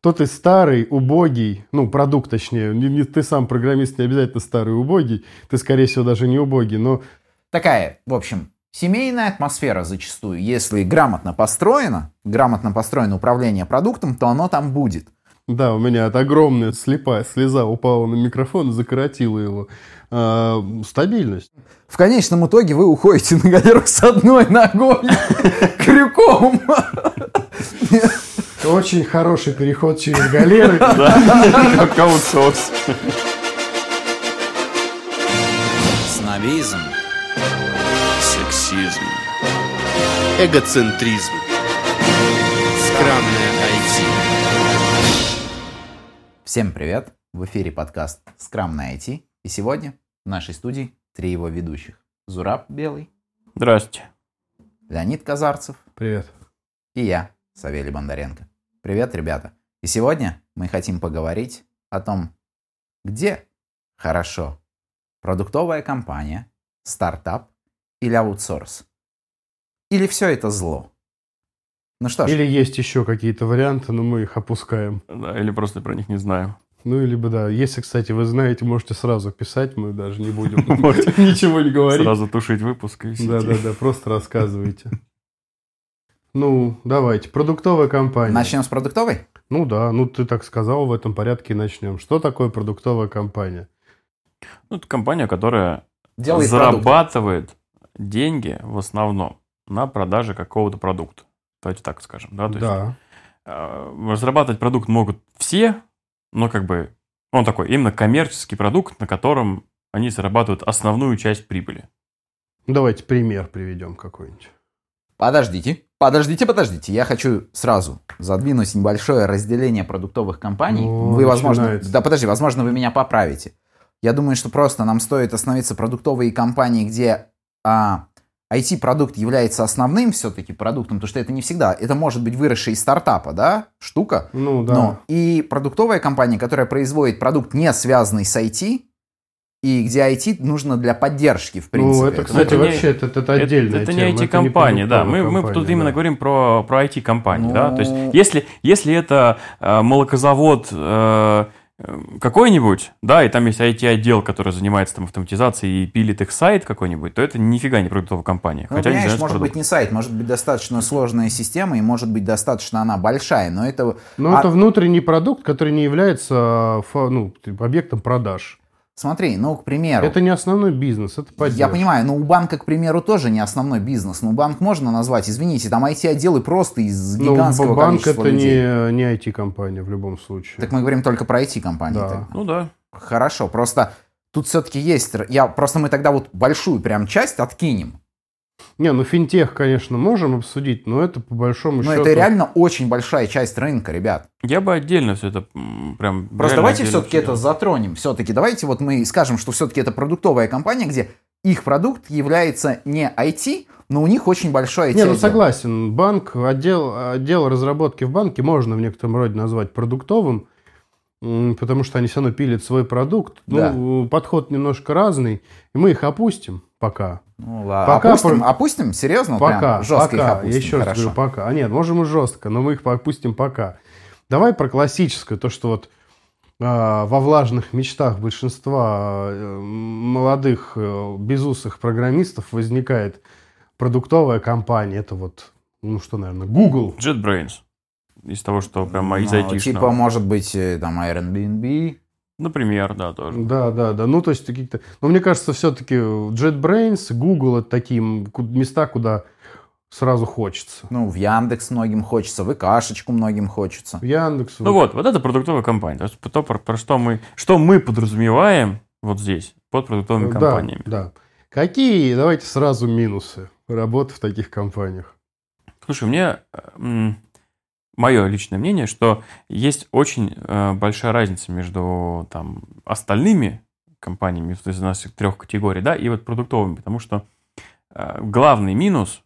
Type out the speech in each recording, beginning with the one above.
то ты старый, убогий, ну, продукт точнее, не, не, ты сам программист не обязательно старый, убогий, ты, скорее всего, даже не убогий, но... Такая, в общем, семейная атмосфера зачастую. Если грамотно построено, грамотно построено управление продуктом, то оно там будет. Да, у меня от огромная слепая слеза упала на микрофон и закоротила его. А, стабильность. В конечном итоге вы уходите на галеру с одной ногой, крюком. Очень хороший переход через галеры. Как аутсорс. Снобизм. Сексизм. Эгоцентризм. Скромное IT. Всем привет! В эфире подкаст «Скрамное IT». И сегодня в нашей студии три его ведущих. Зураб Белый, Здрасте. Леонид Казарцев Привет. и я, Савелий Бондаренко. Привет, ребята! И сегодня мы хотим поговорить о том, где хорошо продуктовая компания, стартап или аутсорс. Или все это зло. Ну что ж, Или есть еще какие-то варианты, но мы их опускаем. Да, или просто про них не знаю. Ну, или бы да. Если, кстати, вы знаете, можете сразу писать, мы даже не будем ничего не говорить. Сразу тушить выпуск и Да, да, да, просто рассказывайте. Ну, давайте. Продуктовая компания. начнем с продуктовой? Ну да, ну ты так сказал, в этом порядке и начнем. Что такое продуктовая компания? Ну, это компания, которая Делает продукты. зарабатывает деньги в основном на продаже какого-то продукта. Давайте так скажем. Да? То есть, да. э, разрабатывать продукт могут все, но как бы он такой именно коммерческий продукт, на котором они зарабатывают основную часть прибыли. Ну, Давайте пример приведем какой-нибудь. Подождите, подождите, подождите. Я хочу сразу задвинуть небольшое разделение продуктовых компаний. О, вы, возможно, начинается. да, подожди, возможно, вы меня поправите. Я думаю, что просто нам стоит остановиться продуктовые компании, где а, IT-продукт является основным все-таки продуктом, потому что это не всегда. Это может быть выросший из стартапа, да, штука. Ну да. Но и продуктовая компания, которая производит продукт, не связанный с IT, и где IT нужно для поддержки, в принципе. ну, это, Это кстати, это не- вообще это, это Это, отдельная это тема. не IT-компания, да. Мы, продуктовая мы тут компания, именно да. говорим про, про IT-компании, да. То есть, Ну. если, если это э, молокозавод э, э, какой-нибудь, да, и там есть IT-отдел, который занимается там автоматизацией и пилит их сайт какой-нибудь, то это нифига не продуктовая компания. Ну, хотя они понимаешь, может быть продуктом. не сайт, может быть достаточно сложная система, и может быть достаточно она большая, но это... Но А- это внутренний продукт, который не является фа- ну, объектом продаж. Смотри, ну, к примеру, Это не основной бизнес, это поддержка. я понимаю, но у банка, к примеру, тоже не основной бизнес. Ну, банк можно назвать, извините, там IT-отделы просто из Ну, гигантского банк количества это людей. не, не IT-компания в любом случае. Так мы говорим только про IT-компании. Да. Так, Ну да. Хорошо, просто тут все-таки есть... Я, просто мы тогда вот большую прям часть откинем. Не, ну финтех, конечно, можем обсудить, но это по большому Но счету... это реально очень большая часть рынка, ребят. Я бы отдельно все это прям... Просто давайте все-таки это затронем. Все-таки давайте вот мы скажем, что все-таки это продуктовая компания, где их продукт является не IT, но у них очень большой IT. Не, ну согласен. Банк, отдел, отдел разработки в банке можно в некотором роде назвать продуктовым, потому что они все равно пилят свой продукт. Да. Ну, подход немножко разный, и мы их опустим пока. Ну, ладно. Пока опустим, про- опустим? Серьезно? Пока, Прям жестко их пока. опустим? Я еще раз Хорошо. говорю, пока. А нет, можем и жестко, но мы их опустим пока. Давай про классическое, то, что вот а, во влажных мечтах большинства э, молодых э, безусых программистов возникает продуктовая компания. Это вот, ну что, наверное, Google. JetBrains. Из того, что прям из Ну, айтишного. Типа, может быть, э, там Airbnb. Например, да, тоже. Да, да, да. Ну, то есть какие-то... Но мне кажется, все-таки JetBrains, Google это такие места, куда сразу хочется. Ну, в Яндекс многим хочется, в ИКашечку многим хочется. В Яндекс. Ну вот, вот это продуктовая компания. То есть то, про, про что мы, что мы подразумеваем вот здесь под продуктовыми Да, компаниями. Да. Какие, давайте сразу минусы работы в таких компаниях? Слушай, мне мое личное мнение, что есть очень э, большая разница между там остальными компаниями то есть из нас трех категорий, да, и вот продуктовыми, потому что э, главный минус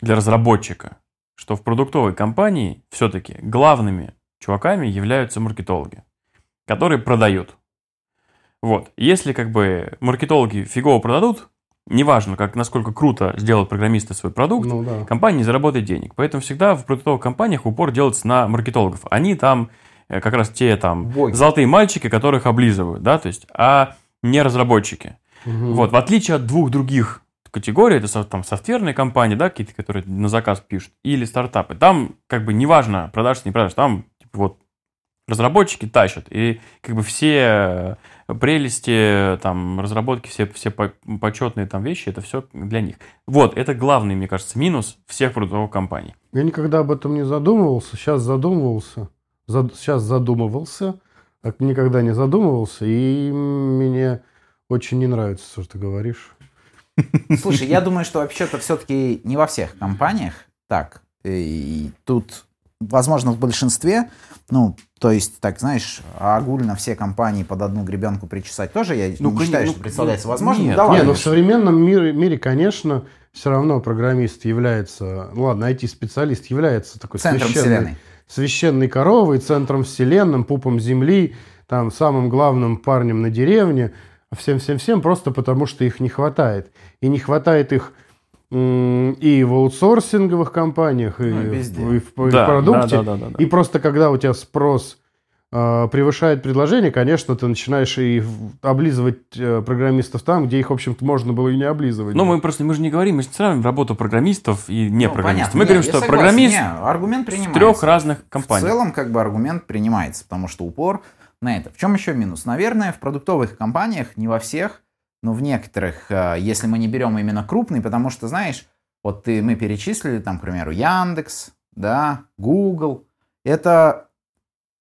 для разработчика, что в продуктовой компании все-таки главными чуваками являются маркетологи, которые продают. Вот. Если как бы маркетологи фигово продадут, неважно, как, насколько круто сделают программисты свой продукт, Ну да. компания не заработает денег. Поэтому всегда в продуктовых компаниях упор делается на маркетологов. Они там э, как раз те там Боги. золотые мальчики, которых облизывают, да, то есть, а не разработчики. Мгм. Вот, в отличие от двух других категорий, это там софтверные компании, да, какие-то, которые на заказ пишут, или стартапы, там как бы неважно, продажи, не продажи, там типа, вот разработчики тащат, и как бы все э, прелести, там, разработки, все, все по- почетные там вещи, это все для них. Вот, это главный, мне кажется, минус всех продуктовых компаний. Я никогда об этом не задумывался, сейчас задумывался, зад- сейчас задумывался, а никогда не задумывался, и мне очень не нравится, что ты говоришь. Слушай, я думаю, что вообще-то все-таки не во всех компаниях так. И тут, возможно, в большинстве, ну, то есть, так, знаешь, огульно все компании под одну гребенку причесать тоже, я Ну, не кон- считаю, ну, что представляется возможным. нет. Да Не, ладно. ну в современном мире, мире, конечно, все равно программист является, ну ладно, IT-специалист является такой Центром священной, вселенной. священной коровой, центром вселенным, пупом земли, там самым главным парнем на деревне, всем-всем-всем, просто потому что их не хватает. И не хватает их и в аутсорсинговых компаниях, и, Ну, в- везде. и в, и в Да, продукте. да, да, да, да. И просто когда у тебя спрос э, превышает предложение, конечно, ты начинаешь и в- облизывать э, программистов там, где их, в общем-то, можно было и не облизывать. Ну, мы просто, мы же не говорим, мы же не сравниваем работу программистов и не Ну, программистов. понятно. Мы Не, говорим, что согласен. программист Не, аргумент в принимается. трех разных В компаниях. целом, как бы аргумент принимается, потому что упор на это. В чем еще минус? Наверное, в продуктовых компаниях, не во всех, но в некоторых, э, если мы не берем именно крупный, потому что, знаешь, вот ты, мы перечислили, там, к примеру, Яндекс, да, Google. Это,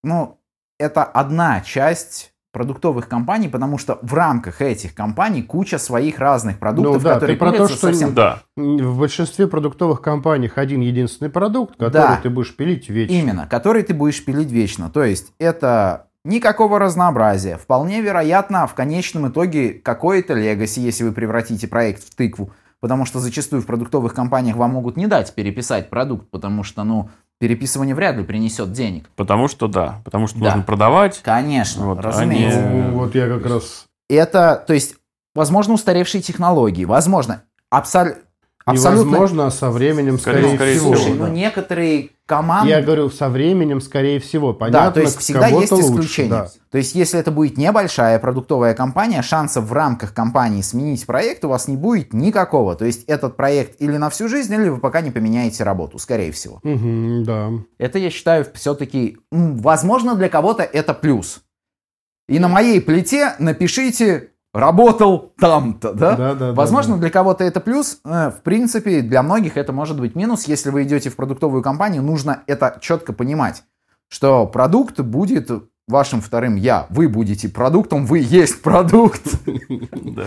ну, это одна часть продуктовых компаний, потому что в рамках этих компаний куча своих разных продуктов, Ну да, которые ты про то, что совсем Да. В большинстве продуктовых компаниях один единственный продукт, который Да. ты будешь пилить вечно. Именно, который ты будешь пилить вечно. То есть это никакого разнообразия. Вполне вероятно, в конечном итоге какое-то легаси, если вы превратите проект в тыкву. Потому что зачастую в продуктовых компаниях вам могут не дать переписать продукт, потому что, ну, переписывание вряд ли принесет денег. Потому что да. Потому что Да. нужно продавать. Конечно, Вот, разумеется. они- Ну, вот я как раз... Это, то есть, возможно, устаревшие технологии, возможно, абсол- абсолютно... Невозможно, а со временем, Скорее- скорее, скорее всего. всего, Слушай, ну некоторые команды... Я говорю, со временем, скорее всего. Понятно, да, то есть всегда есть лучше, исключения. да. То есть если это будет небольшая продуктовая компания, шансов в рамках компании сменить проект у вас не будет никакого. То есть этот проект или на всю жизнь, или вы пока не поменяете работу, скорее всего. Мгм, да. Это, я считаю, все-таки, возможно, для кого-то это плюс. И на моей плите напишите «работал там-то», да? Да, да, да, Возможно, да. для кого-то это плюс. Э, В принципе, для многих это может быть минус. Если вы идете в продуктовую компанию, нужно это четко понимать, что продукт будет вашим вторым «я». Вы будете продуктом, вы есть продукт. Да.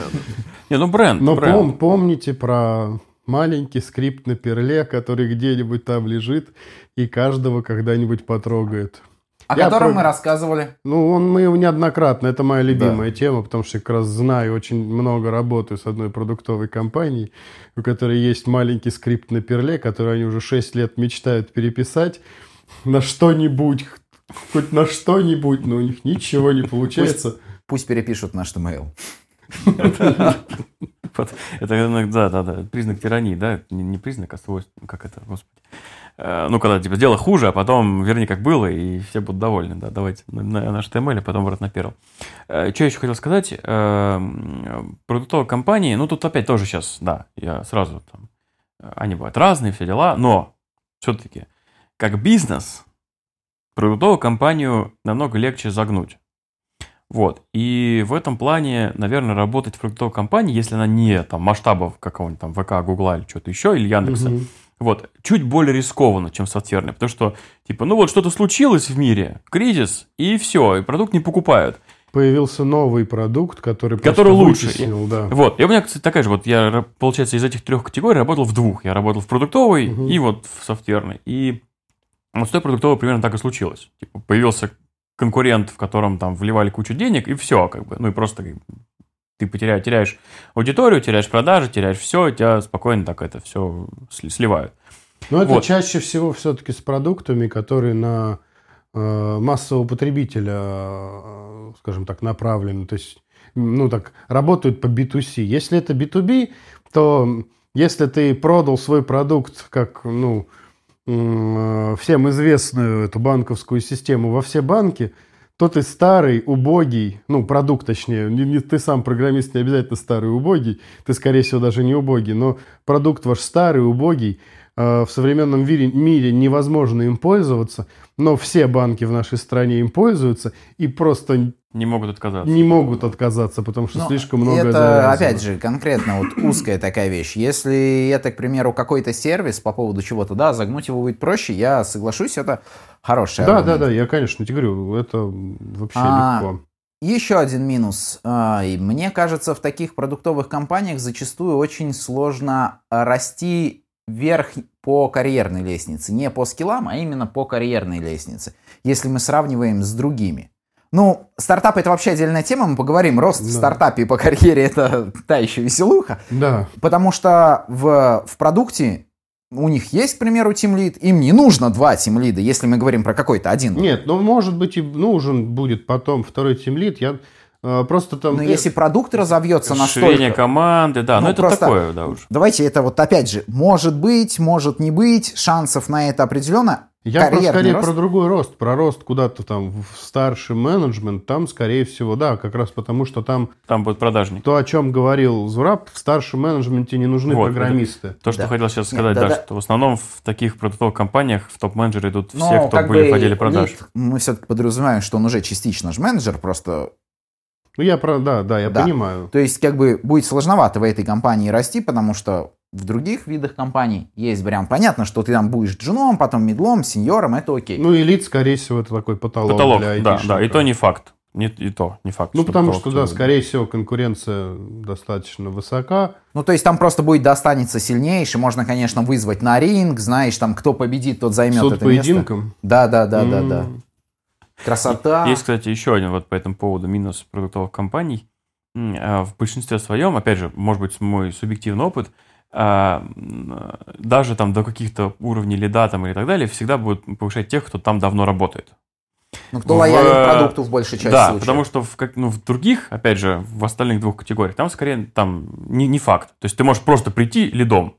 Не, ну бренд. Но помните про маленький скрипт на перле, который где-нибудь там лежит и каждого когда-нибудь потрогает. О Я котором про- мы рассказывали. Ну, он, мы его неоднократно, это моя любимая тема, потому что я как раз знаю, очень много работаю с одной продуктовой компанией, у которой есть маленький скрипт на перле, который они уже 6 лет мечтают переписать на что-нибудь, хоть на что-нибудь, но у них ничего не получается. Пусть перепишут наш email. Вот. Это, ну, да, да, да, признак тирании, да, не, не признак, а свойство, как это, господи. Э, Ну, когда, типа, дело хуже, а потом верни, как было, и все будут довольны, да, давайте на, на HTML, а потом обратно на первом. Что еще хотел сказать? Э, м, Продуктовые компании, ну, тут опять тоже сейчас, да, я сразу там, э, они бывают разные, все дела, но все-таки, как бизнес, продуктовую компанию намного легче загнуть. Вот. И в этом плане, наверное, работать в продуктовой компании, если она не там масштабов какого-нибудь там ВК, Гугла или что-то еще, или Яндекса, Мгм. Вот, чуть более рискованно, чем софтверный. Потому что, типа, ну вот что-то случилось в мире, кризис, и все, и продукт не покупают. Появился новый продукт, который Который лучше. вытеснил, да. Вот, и у меня, кстати, такая же, вот я, получается, из этих трех категорий работал в двух. Я работал в продуктовой Мгм. и вот в софтверной. И вот с той продуктовой примерно так и случилось. Типа, появился конкурент, в котором там вливали кучу денег, и все, как бы, ну и просто как бы, ты потеряешь, теряешь аудиторию, теряешь продажи, теряешь все, тебя спокойно так это все сливают. Но это Вот. чаще всего все-таки с продуктами, которые на э, массового потребителя, э, скажем так, направлены. То есть, ну так, работают по B2C. Если это B2B, то если ты продал свой продукт как, ну, э, всем известную эту банковскую систему во все банки, то ты старый, убогий, ну, продукт точнее, не, не- ты сам программист не обязательно старый, убогий, ты, скорее всего, даже не убогий, но продукт ваш старый, убогий, э, в современном мире, мире невозможно им пользоваться, но все банки в нашей стране им пользуются и просто Не могут отказаться. не могут отказаться, потому что Ну, слишком много Это, завязано. опять же, конкретно вот узкая такая вещь. Если это, к примеру, какой-то сервис по поводу чего-то, да, загнуть его будет проще, я соглашусь, это хороший Да, аргумент. да, да, я, конечно, тебе говорю, это вообще А, легко. Еще один минус. А, и Мне кажется, в таких продуктовых компаниях зачастую очень сложно расти вверх по карьерной лестнице. Не по скиллам, а именно по карьерной лестнице. Если мы сравниваем с другими. Ну, стартап это вообще отдельная тема, мы поговорим. Рост в Да. стартапе и по карьере это та еще веселуха. Да, Потому что в, в продукте у них есть, к примеру, тимлид, им не нужно два тимлида, если мы говорим про какой-то один. Нет, ну, может быть, и нужен будет потом второй тимлит. Я просто там... Но э, если продукт разовьется Расширение настолько... команды, да, Ну, ну, это просто- такое, да, уж. Давайте это вот опять же, может быть, может не быть, шансов на это определенно. Я про, Карьерный скорее рост? про другой рост, про рост куда-то там в старший менеджмент, там, скорее всего, да, как раз потому, что там Там будет продажник. то, о чем говорил Зураб, в старшем менеджменте не нужны Вот, программисты. То, что Да. хотел сейчас Нет, сказать, да, да, да. что в основном в таких продуктовых компаниях в топ-менеджеры идут Но все, кто были бы в отделе продаж. лид, мы все-таки подразумеваем, что он уже частично же менеджер, просто... Ну, я про... Да, да, я Да. понимаю. То есть, как бы, будет сложновато в этой компании расти, потому что в других видах компаний есть вариант. Понятно, что ты там будешь джуном, потом медлом, сеньором, это окей. Ну, элит, скорее всего, это такой потолок, Потолок, для да, да, и то не факт. Не, и то не факт. Ну, потому потолок что, да, скорее всего, конкуренция достаточно высока. Ну, то есть там просто будет достанется сильнейший, можно, конечно, вызвать на ринг, знаешь, там, кто победит, тот займет Суд это место. поединком. Да, да, да, да, М. да. Красота. Есть, кстати, еще один вот по этому поводу минус продуктовых компаний. А, В большинстве своем, опять же, может быть, мой субъективный опыт, а, даже там до каких-то уровней лида там или так далее, всегда будут повышать тех, кто там давно работает. Ну, кто в- лоялен к продукту в большей части да, случаев. потому что в, как, ну, в других, опять же, в остальных двух категориях, там скорее там не, не факт. То есть ты можешь просто прийти лидом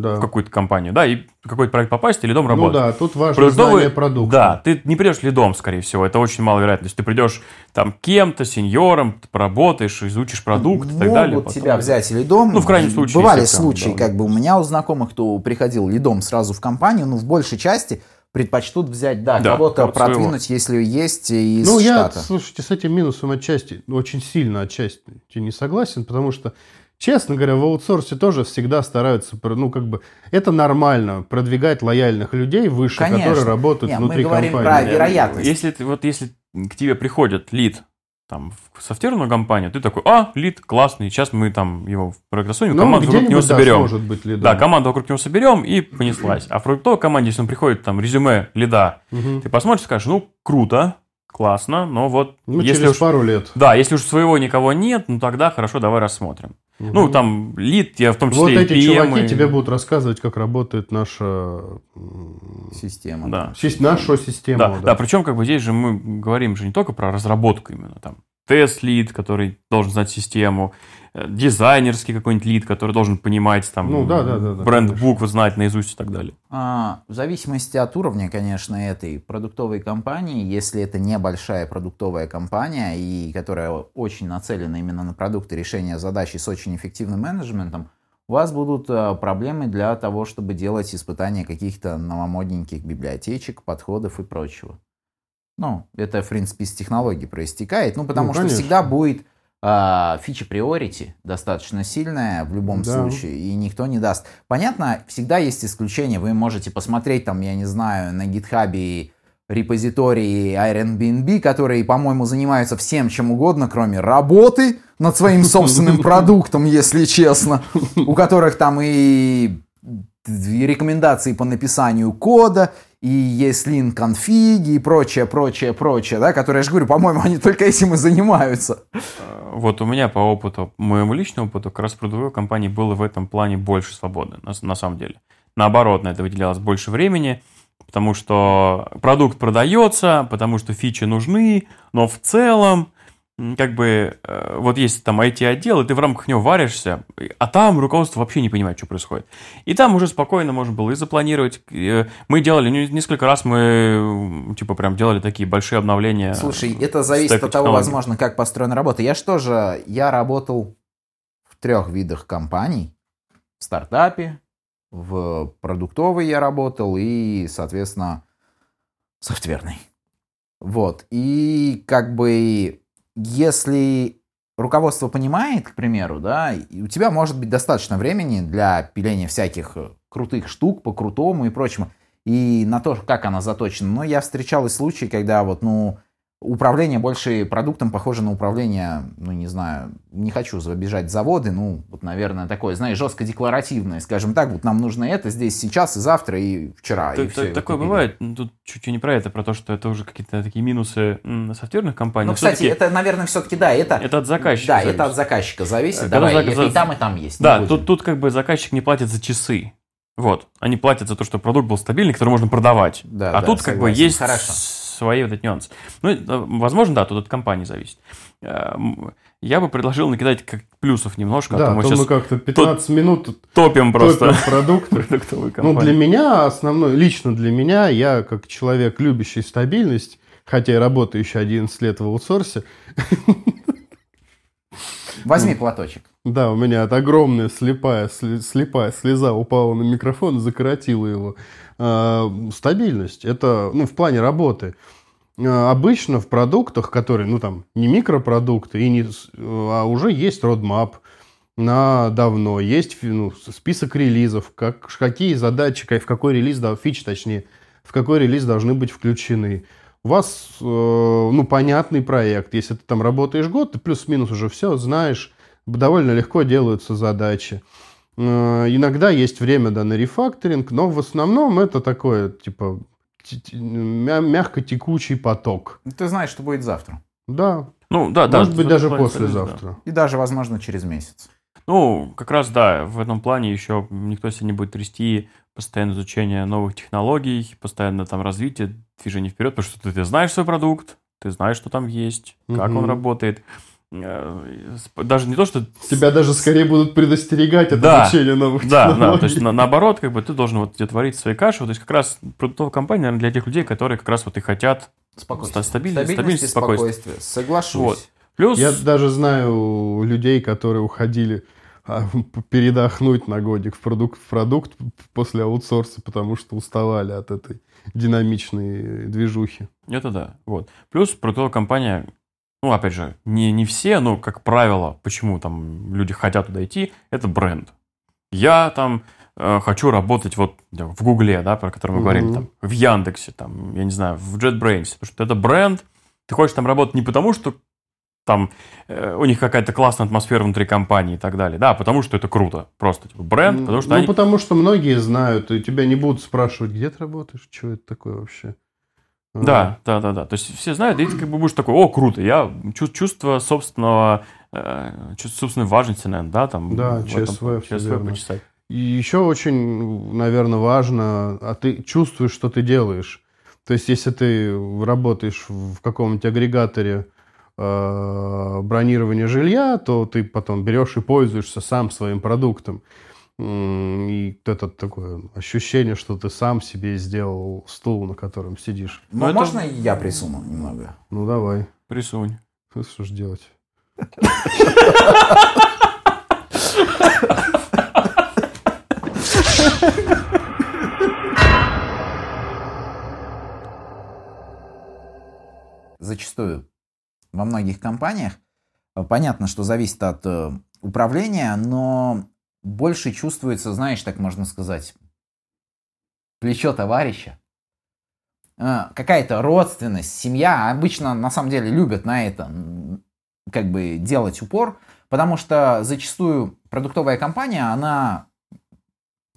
Да. в какую-то компанию, да, и в какой-то проект попасть, и лидом Ну работать. да, тут важно Продуктовый- знание продукта. Да, ты не придешь лидом, скорее всего, это очень маловероятно. То есть ты придешь там кем-то, сеньором, ты поработаешь, изучишь продукт и так Могут далее. потом- тебя взять лидом. Ну, в крайнем случае, Бывали случаи, да. как бы у меня у знакомых, кто приходил лидом сразу в компанию, ну, в большей части предпочтут взять, да, Да, кого-то кого-то своего. продвинуть, если есть из Ну, я, штата. слушайте, с этим минусом отчасти, ну, очень сильно отчасти не согласен, потому что, честно говоря, в аутсорсе тоже всегда стараются, ну, как бы, это нормально, продвигать лояльных людей выше, Конечно. которые работают Не, мы внутри говорим компании. про вероятность. Если ты, вот если к тебе приходит лид там, в софтверную компанию, ты такой, а, лид классный, сейчас мы там его прогрессуем, Ну, команду вокруг него да, соберем. сможет быть лидом. Да, команду вокруг него соберем и понеслась. А в продуктовой команде, если он приходит, там, резюме лида, Мгм. ты посмотришь и скажешь, ну, круто, классно, но вот Ну, если через уж... пару лет. Да, если уж своего никого нет, ну тогда хорошо, давай рассмотрим. Ну, Мгм. там лид, я в том числе Вот эти PM, чуваки и- тебе будут рассказывать, как работает наша, Система. Да. сис- наша система. Да, да. да, причем как бы здесь же мы говорим же не только про разработку именно, там, тест-лид, который должен знать систему, э, дизайнерский какой-нибудь лид, который должен понимать там Ну, да, да, да, да, бренд-буквы знать наизусть и так далее. А, в зависимости от уровня, конечно, этой продуктовой компании, если это небольшая продуктовая компания, и которая очень нацелена именно на продукты решения задачи с очень эффективным менеджментом, у вас будут а, проблемы для того, чтобы делать испытания каких-то новомодненьких библиотечек, подходов и прочего. Ну, это, в принципе, из технологий проистекает. Ну, потому Ну, что конечно. всегда будет а, фича приорити достаточно сильная в любом Да. случае, и никто не даст. Понятно, всегда есть исключения. Вы можете посмотреть там, я не знаю, на гитхабе репозитории Airbnb, которые, по-моему, занимаются всем чем угодно, кроме работы над своим собственным продуктом, если честно, у которых там и рекомендации по написанию кода, и есть лин и прочее, прочее, прочее, да, которые, я же говорю, по-моему, они только этим и занимаются. Э, Вот у меня по опыту, моему личному опыту, как раз в компании было в этом плане больше свободы, на, на самом деле. Наоборот, на это выделялось больше времени, потому что продукт продается, потому что фичи нужны, но в целом как бы, э, вот есть там IT-отдел, и ты в рамках него варишься, а там руководство вообще не понимает, что происходит. И там уже спокойно можно было и запланировать. Э, Мы делали, не- несколько раз мы, типа, прям делали такие большие обновления. Слушай, это зависит от того, возможно, как построена работа. Я что же, я работал в трех видах компаний. В стартапе, в продуктовой я работал и, соответственно, софтверной. Вот. И как бы, если руководство понимает, к примеру, да, и у тебя может быть достаточно времени для пиления всяких э, крутых штук по крутому и прочему, и на то, как она заточена. Но я встречал и случаи, когда вот, ну, управление больше продуктом похоже на управление, ну, не знаю, не хочу обижать заводы, ну, вот, наверное, такое, знаешь, жестко декларативное, скажем так, вот нам нужно это здесь, сейчас и завтра, и вчера, Т- и т-. Такое бывает. Ну, Тут чуть-чуть не про это, про то, что это уже какие-то такие минусы софтверных компаний. Ну, кстати, это, наверное, все-таки, да, это... это от заказчика Да, зависит. это от заказчика зависит. Когда Давай, зак- и за- там, и там есть. Да, тут, тут как бы заказчик не платит за часы. Вот. Они платят за то, что продукт был стабильный, который можно продавать. Да, а да, тут как бы согласен. есть Хорошо. Свои вот эти нюансы. Ну, э, возможно, да, тут от компании зависит. Э, Я бы предложил накидать как плюсов немножко, а Да, то а мы то сейчас мы как-то 15 минут топим просто топим продукты. продуктовую Ну, для меня основной, лично для меня, я как человек, любящий стабильность, хотя и работаю еще 11 лет в аутсорсе, Возьми платочек. да, у меня от огромная слепая, слепая слеза упала на микрофон и закоротила его. А, стабильность, это, ну, в плане работы. А, Обычно в продуктах, которые, ну, там, не микропродукты, и не, с- а уже есть родмап на давно, есть ну, список релизов, как, какие задачи, в какой релиз, да, фичи точнее, в какой релиз должны быть включены. У вас, э, ну, понятный проект. Если ты там работаешь год, ты плюс-минус уже все знаешь, довольно легко делаются задачи. Э, Иногда есть время, да, на рефакторинг, но в основном это такое, типа, мягко текучий поток. Ты знаешь, что будет завтра. Да, Ну, да, да. может быть, в даже согласен, да. послезавтра. И даже, возможно, через месяц. Ну, как раз да, в этом плане еще никто себе не будет трясти постоянное изучение новых технологий, постоянно там развитие, движение вперед, потому что ты, ты знаешь свой продукт, ты знаешь, что там есть, как он Мгм. работает. Э, Даже не то, что... Тебя даже скорее будут предостерегать от Да. обучения новых Да, да, технологий. то есть на- наоборот, как бы ты должен вот где-то варить свои каши. Вот, то есть как раз продуктовая компания, наверное, для тех людей, которые как раз вот и хотят. Спокойствие. Ста- стабильность- Стабильность и стабильность и спокойствие. спокойствие. Соглашусь. Вот. Плюс... Я даже знаю людей, которые уходили а, передохнуть на годик в продукт, в продукт после аутсорса, потому что уставали от этой динамичной движухи. Это да. Вот. Плюс продуктовая компания, ну, опять же, не, не все, но, как правило, почему там люди хотят туда идти, это бренд. Я там э, хочу работать вот в Гугле, да, про который мы Мгм. говорили, там, в Яндексе, там, я не знаю, в JetBrains, потому что это бренд, ты хочешь там работать не потому, что там э, у них какая-то классная атмосфера внутри компании и так далее, да, а потому что это круто, просто типа бренд, потому что ну, они... потому что многие знают, и тебя не будут спрашивать, где ты работаешь, что это такое вообще. А, Да, да, да, да. То есть все знают, и ты как бы будешь такой, о, круто, я чу- чувство собственного, э, чувство собственной важности, наверное, да, там. Да, в этом- ЧСВ, ЧСВ верно. почесать. И еще очень, наверное, важно, а ты чувствуешь, что ты делаешь. То есть, если ты работаешь в каком-нибудь агрегаторе э, бронирования жилья, то ты потом берешь и пользуешься сам своим продуктом. И это такое ощущение, что ты сам себе сделал стул, на котором сидишь. Но Ну, это- можно я присуну немного? Ну, давай. Присунь. Ну, Что ж делать? Зачастую во многих компаниях э, понятно, что зависит от э, управления, но больше чувствуется, знаешь, так можно сказать, плечо товарища. Э, Какая-то родственность, семья. Обычно, на самом деле, любят на это как бы делать упор, потому что зачастую продуктовая компания, она,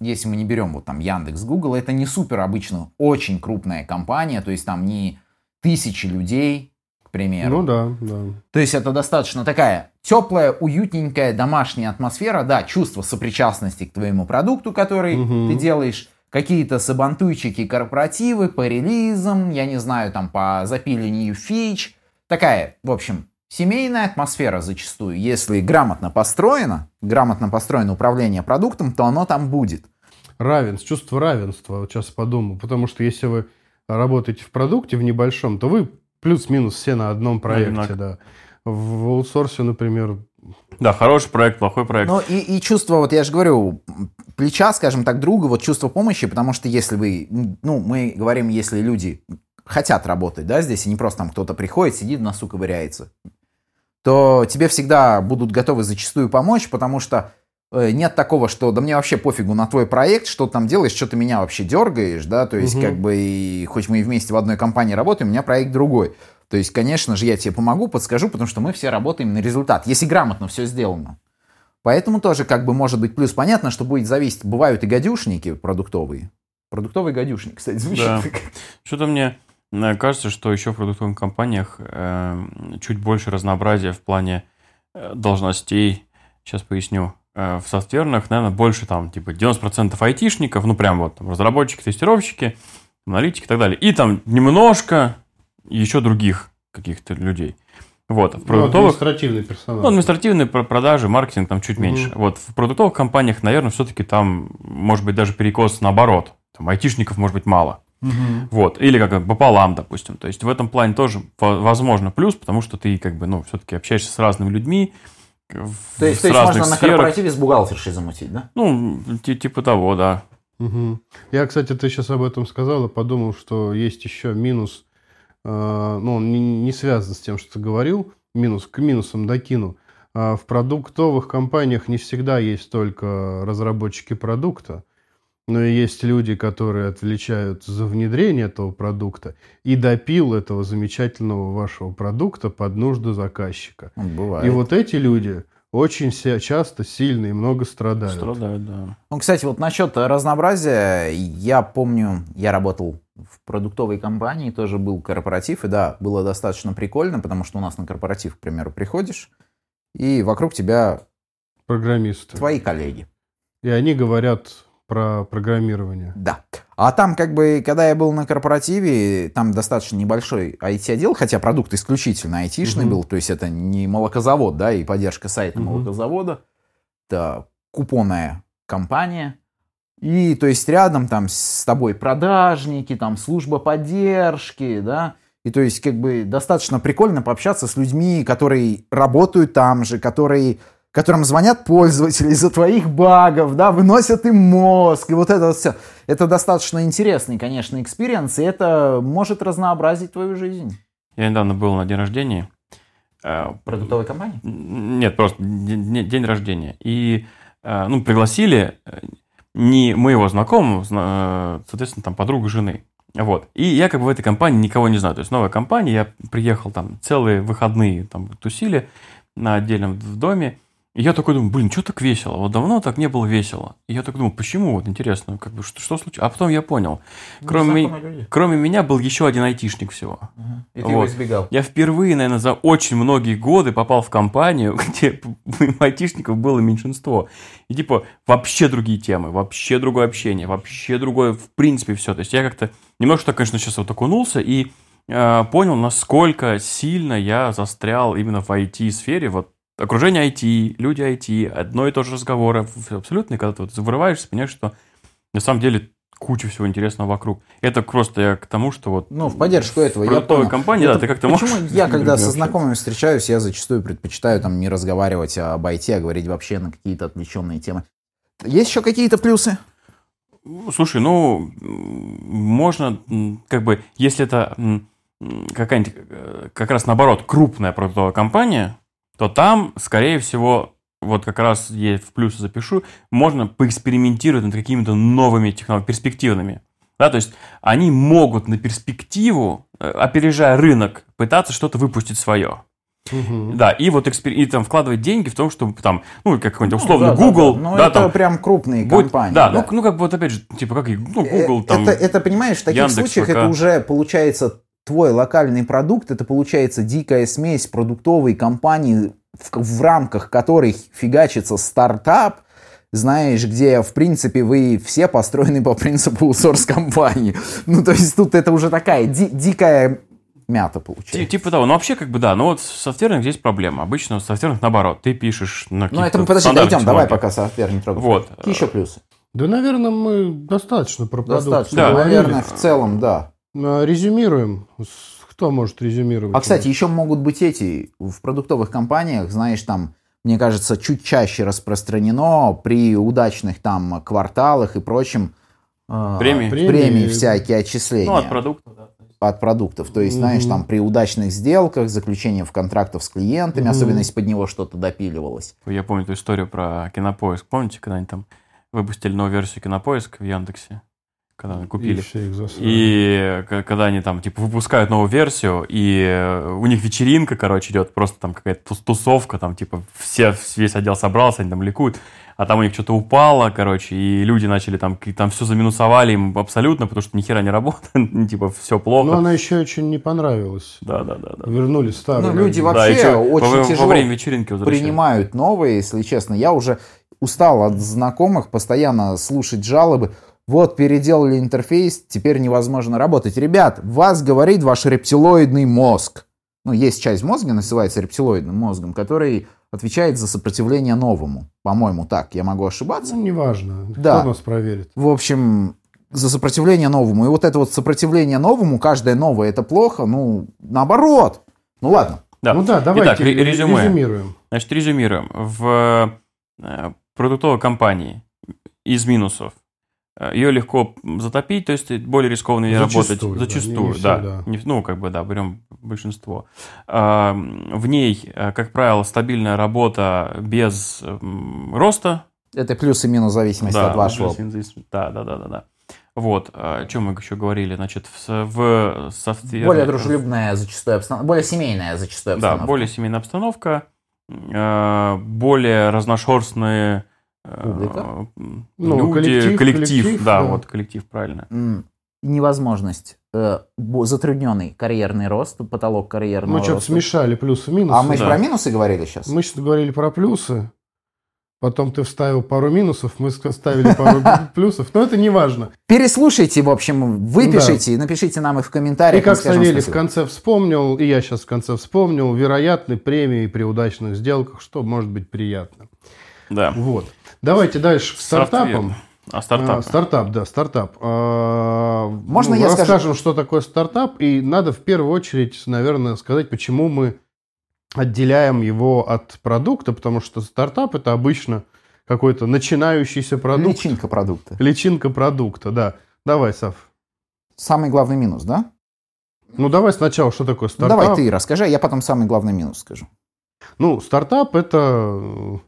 если мы не берем вот там Яндекс, Google, это не супер обычно очень крупная компания, то есть там не тысячи людей, примеру. Ну да, да. То есть это достаточно такая теплая, уютненькая домашняя атмосфера, да, чувство сопричастности к твоему продукту, который Мгм. ты делаешь, какие-то сабантуйчики, корпоративы по релизам, я не знаю, там по запиливанию фич, такая, в общем, семейная атмосфера зачастую. Если грамотно построено, грамотно построено управление продуктом, то оно там будет. Равенство, чувство равенства, вот сейчас подумал. Потому что если вы работаете в продукте в небольшом, то вы плюс-минус все на одном проекте, Одинаково. да. В аутсорсе, например, Да, хороший проект, плохой проект. Ну и, и чувство, вот я же говорю, плеча, скажем так, друга, вот чувство помощи, потому что если вы, ну, мы говорим, если люди хотят работать, да, здесь, и не просто там кто-то приходит, сидит, в носу ковыряется, то тебе всегда будут готовы зачастую помочь, потому что нет такого, что да мне вообще пофигу на твой проект, что ты там делаешь, что ты меня вообще дергаешь, да, то есть Мгм. как бы, и, хоть мы и вместе в одной компании работаем, у меня проект другой. То есть, конечно же, я тебе помогу, подскажу, потому что мы все работаем на результат, если грамотно все сделано. Поэтому тоже как бы может быть плюс. Понятно, что будет зависеть. Бывают и гадюшники продуктовые. Продуктовый гадюшник, кстати, звучит. Да. Что-то мне э, кажется, что еще в продуктовых компаниях э, чуть больше разнообразия в плане э, должностей. Сейчас поясню. Э, в софтверных, наверное, больше там, типа, 90% айтишников, ну, прям вот, там, разработчики, тестировщики, аналитики и так далее. И там немножко еще других каких-то людей. Вот, в ну, продуктовых... административный персонал. Ну, административные про- продажи, маркетинг там чуть Мгм. меньше. Вот в продуктовых компаниях, наверное, все-таки там может быть даже перекос наоборот. Там айтишников может быть мало. Вот. Или как бы пополам, допустим. То есть в этом плане тоже во- возможно плюс, потому что ты как бы, ну, все-таки общаешься с разными людьми. В- То есть, с то есть разных можно на сферах. корпоративе с бухгалтершей замутить, да? Ну, ти- типа того, да. Мгм. Я, кстати, ты сейчас об этом сказал и подумал, что есть еще минус, э, ну, он не, не связан с тем, что ты говорил, минус, к минусам докину. А в продуктовых компаниях не всегда есть только разработчики продукта, но и есть люди, которые отвечают за внедрение этого продукта и допил этого замечательного вашего продукта под нужды заказчика. Бывает. И вот эти люди очень часто сильно и много страдают. Страдают, да. Ну, кстати, вот насчет разнообразия, я помню, я работал в продуктовой компании, тоже был корпоратив, и да, было достаточно прикольно, потому что у нас на корпоратив, к примеру, приходишь, и вокруг тебя Программисты. твои коллеги. И они говорят про программирование. Да. А там, как бы, когда я был на корпоративе, там достаточно небольшой IT-отдел, хотя продукт исключительно айтишный Мгм. был, то есть это не молокозавод, да, и поддержка сайта Мгм. молокозавода, это купонная компания, и, то есть, рядом там с тобой продажники, там служба поддержки, да, и то есть, как бы, достаточно прикольно пообщаться с людьми, которые работают там же, которые которым звонят пользователи из-за твоих багов, да, выносят им мозг, и вот это вот все. Это достаточно интересный, конечно, experience, и это может разнообразить твою жизнь. Я недавно был на день рождения. э, Продуктовой компании? Нет, просто день, день рождения. И, э, ну, пригласили э, не моего знакомого, зна- соответственно, там, подругу жены. Вот. И я как бы в этой компании никого не знаю. То есть новая компания, я приехал там целые выходные, там, тусили на отдельном в доме. И я такой думаю, блин, что так весело? Вот давно так не было весело. И я так думаю, почему? Вот интересно, как бы, что, что случилось? А потом я понял. Кроме, ми- кроме меня был еще один айтишник всего. И ты его избегал. Я впервые, наверное, за очень многие годы попал в компанию, где айтишников было меньшинство. И типа вообще другие темы, вообще другое общение, вообще другое, в принципе, все. То есть я как-то немножко так, конечно, сейчас вот окунулся и э, понял, насколько сильно я застрял именно в IT-сфере. Вот окружение IT, люди IT, одно и то же разговоры, абсолютно. И когда ты вот вырываешься, понимаешь, что на самом деле куча всего интересного вокруг. Это просто я к тому, что вот Ну, в поддержку этого, в я понял. компании, Это да, ты как-то Почему можешь... я, когда со знакомыми встречаюсь, я зачастую предпочитаю там не разговаривать об IT, а говорить вообще на какие-то отвлеченные темы. Есть еще какие-то плюсы? Слушай, ну, можно, как бы, если это какая-нибудь, э, как раз наоборот, крупная продуктовая компания, то там, скорее всего, вот как раз я в плюсы запишу, можно поэкспериментировать над какими-то новыми технологиями, перспективными. Да, то есть они могут на перспективу, э, опережая рынок, пытаться что-то выпустить свое. Мгм. Да, и вот экспер... и там вкладывать деньги в том, чтобы там, ну, как какой-нибудь условно да, да, Google, да. Ну, да, это там, прям крупные Будь- компании. Да, Ну, ну как бы вот опять же, типа как ну, Google Э, там. Это, это, понимаешь, в таких Яндекс, случаях ВК. это уже получается твой локальный продукт, это получается дикая смесь продуктовой компании, в, в рамках которой фигачится стартап, знаешь, где, в принципе, вы все построены по принципу source компании. Ну, то есть тут это уже такая ди- дикая мята получается. Типа того. Ну, вообще, как бы, да. Но вот в софтверных здесь проблема. Обычно в софтверных наоборот. Ты пишешь на Ну, это мы, подожди, дойдем, давай технологиях. пока софтвер не трогаем. Вот. Какие еще плюсы? Да, наверное, мы достаточно про Достаточно. Да. поговорили. Наверное, в целом, да. А, Резюмируем. Кто может резюмировать? А, кстати, еще могут быть эти в продуктовых компаниях, знаешь, там, мне кажется, чуть чаще распространено при удачных там кварталах и прочем. э, Премии. Премии, Премии. всякие отчисления Ну, от продукта, да. от продуктов. То есть, знаешь, Мгм. там при удачных сделках, заключением контрактов с клиентами, Мгм. особенно если под него что-то допиливалось. Я помню эту историю про Кинопоиск. Помните, когда они там выпустили новую версию Кинопоиска в Яндексе? Когда И купили. И к- когда они там, типа, выпускают новую версию, и э, у них вечеринка, короче, идет, просто там какая-то тус- тусовка, там, типа, все, весь отдел собрался, они там ликуют, а там у них что-то упало, короче, и люди начали там, там все заминусовали им абсолютно, потому что ни хера не работает, ну, типа, все плохо. Но она еще очень не понравилась. Да, да, да, да. Вернули старую. Ну, люди вообще Да, и очень во, во тяжело время вечеринки принимают новые, если честно. Я уже устал от знакомых постоянно слушать жалобы. Вот, переделали интерфейс, теперь невозможно работать. Ребят, вас говорит ваш рептилоидный мозг. Ну, есть часть мозга, называется рептилоидным мозгом, который отвечает за сопротивление новому. По-моему, так. Я могу ошибаться. Ну, неважно. Да. Кто нас проверит? В общем, за сопротивление новому. И вот это вот сопротивление новому, каждое новое это плохо, ну, наоборот. Ну ладно. Да. Ну да, давайте Итак, ре- ре- резюме. резюмируем. Значит, резюмируем. В э, продуктовой компании из минусов ее легко затопить, то есть более рискованно ей Зачастую, работать. да, Зачастую, не- не да. всегда. Не- ну, как бы, да, берем большинство. В ней, э, как правило, стабильная работа без м, роста. Это плюс и минус зависимости Да, от вашего. зависимости- Да, да, да, да, да. Вот, о чем мы еще говорили, значит, в, в софтвере... Более дружелюбная зачастую обстановка, более семейная зачастую Да, обстановка. более семейная обстановка, э, более разношерстные э, Публика? м, Ну, люди, коллектив, коллектив, коллектив, да, да. вот коллектив, правильно. Невозможность, э, затрудненный карьерный рост, потолок карьерного Мы что-то роста. смешали плюсы и минусы. А мы же Да. про минусы говорили сейчас? Мы сейчас говорили про плюсы. Потом ты вставил пару минусов, мы вставили пару плюсов. Но это не важно. Переслушайте, в общем, выпишите и напишите нам их в И комментариях. как мы скажем Савелий в конце вспомнил, и я сейчас в конце вспомнил, вероятны премии при удачных сделках, что может быть приятно. Да. Вот. Давайте дальше к стартапам. Software. А стартап? А, стартап, да, стартап. А, Можно ну, я скажу? расскажем, что такое стартап, и надо в первую очередь, наверное, сказать, почему мы отделяем его от продукта, потому что стартап это обычно какой-то начинающийся продукт. Личинка продукта. Личинка продукта, да. Давай, Сав. Самый главный минус, да? Ну, давай сначала, что такое стартап? давай ты расскажи, а я потом самый главный минус скажу. Ну, стартап это,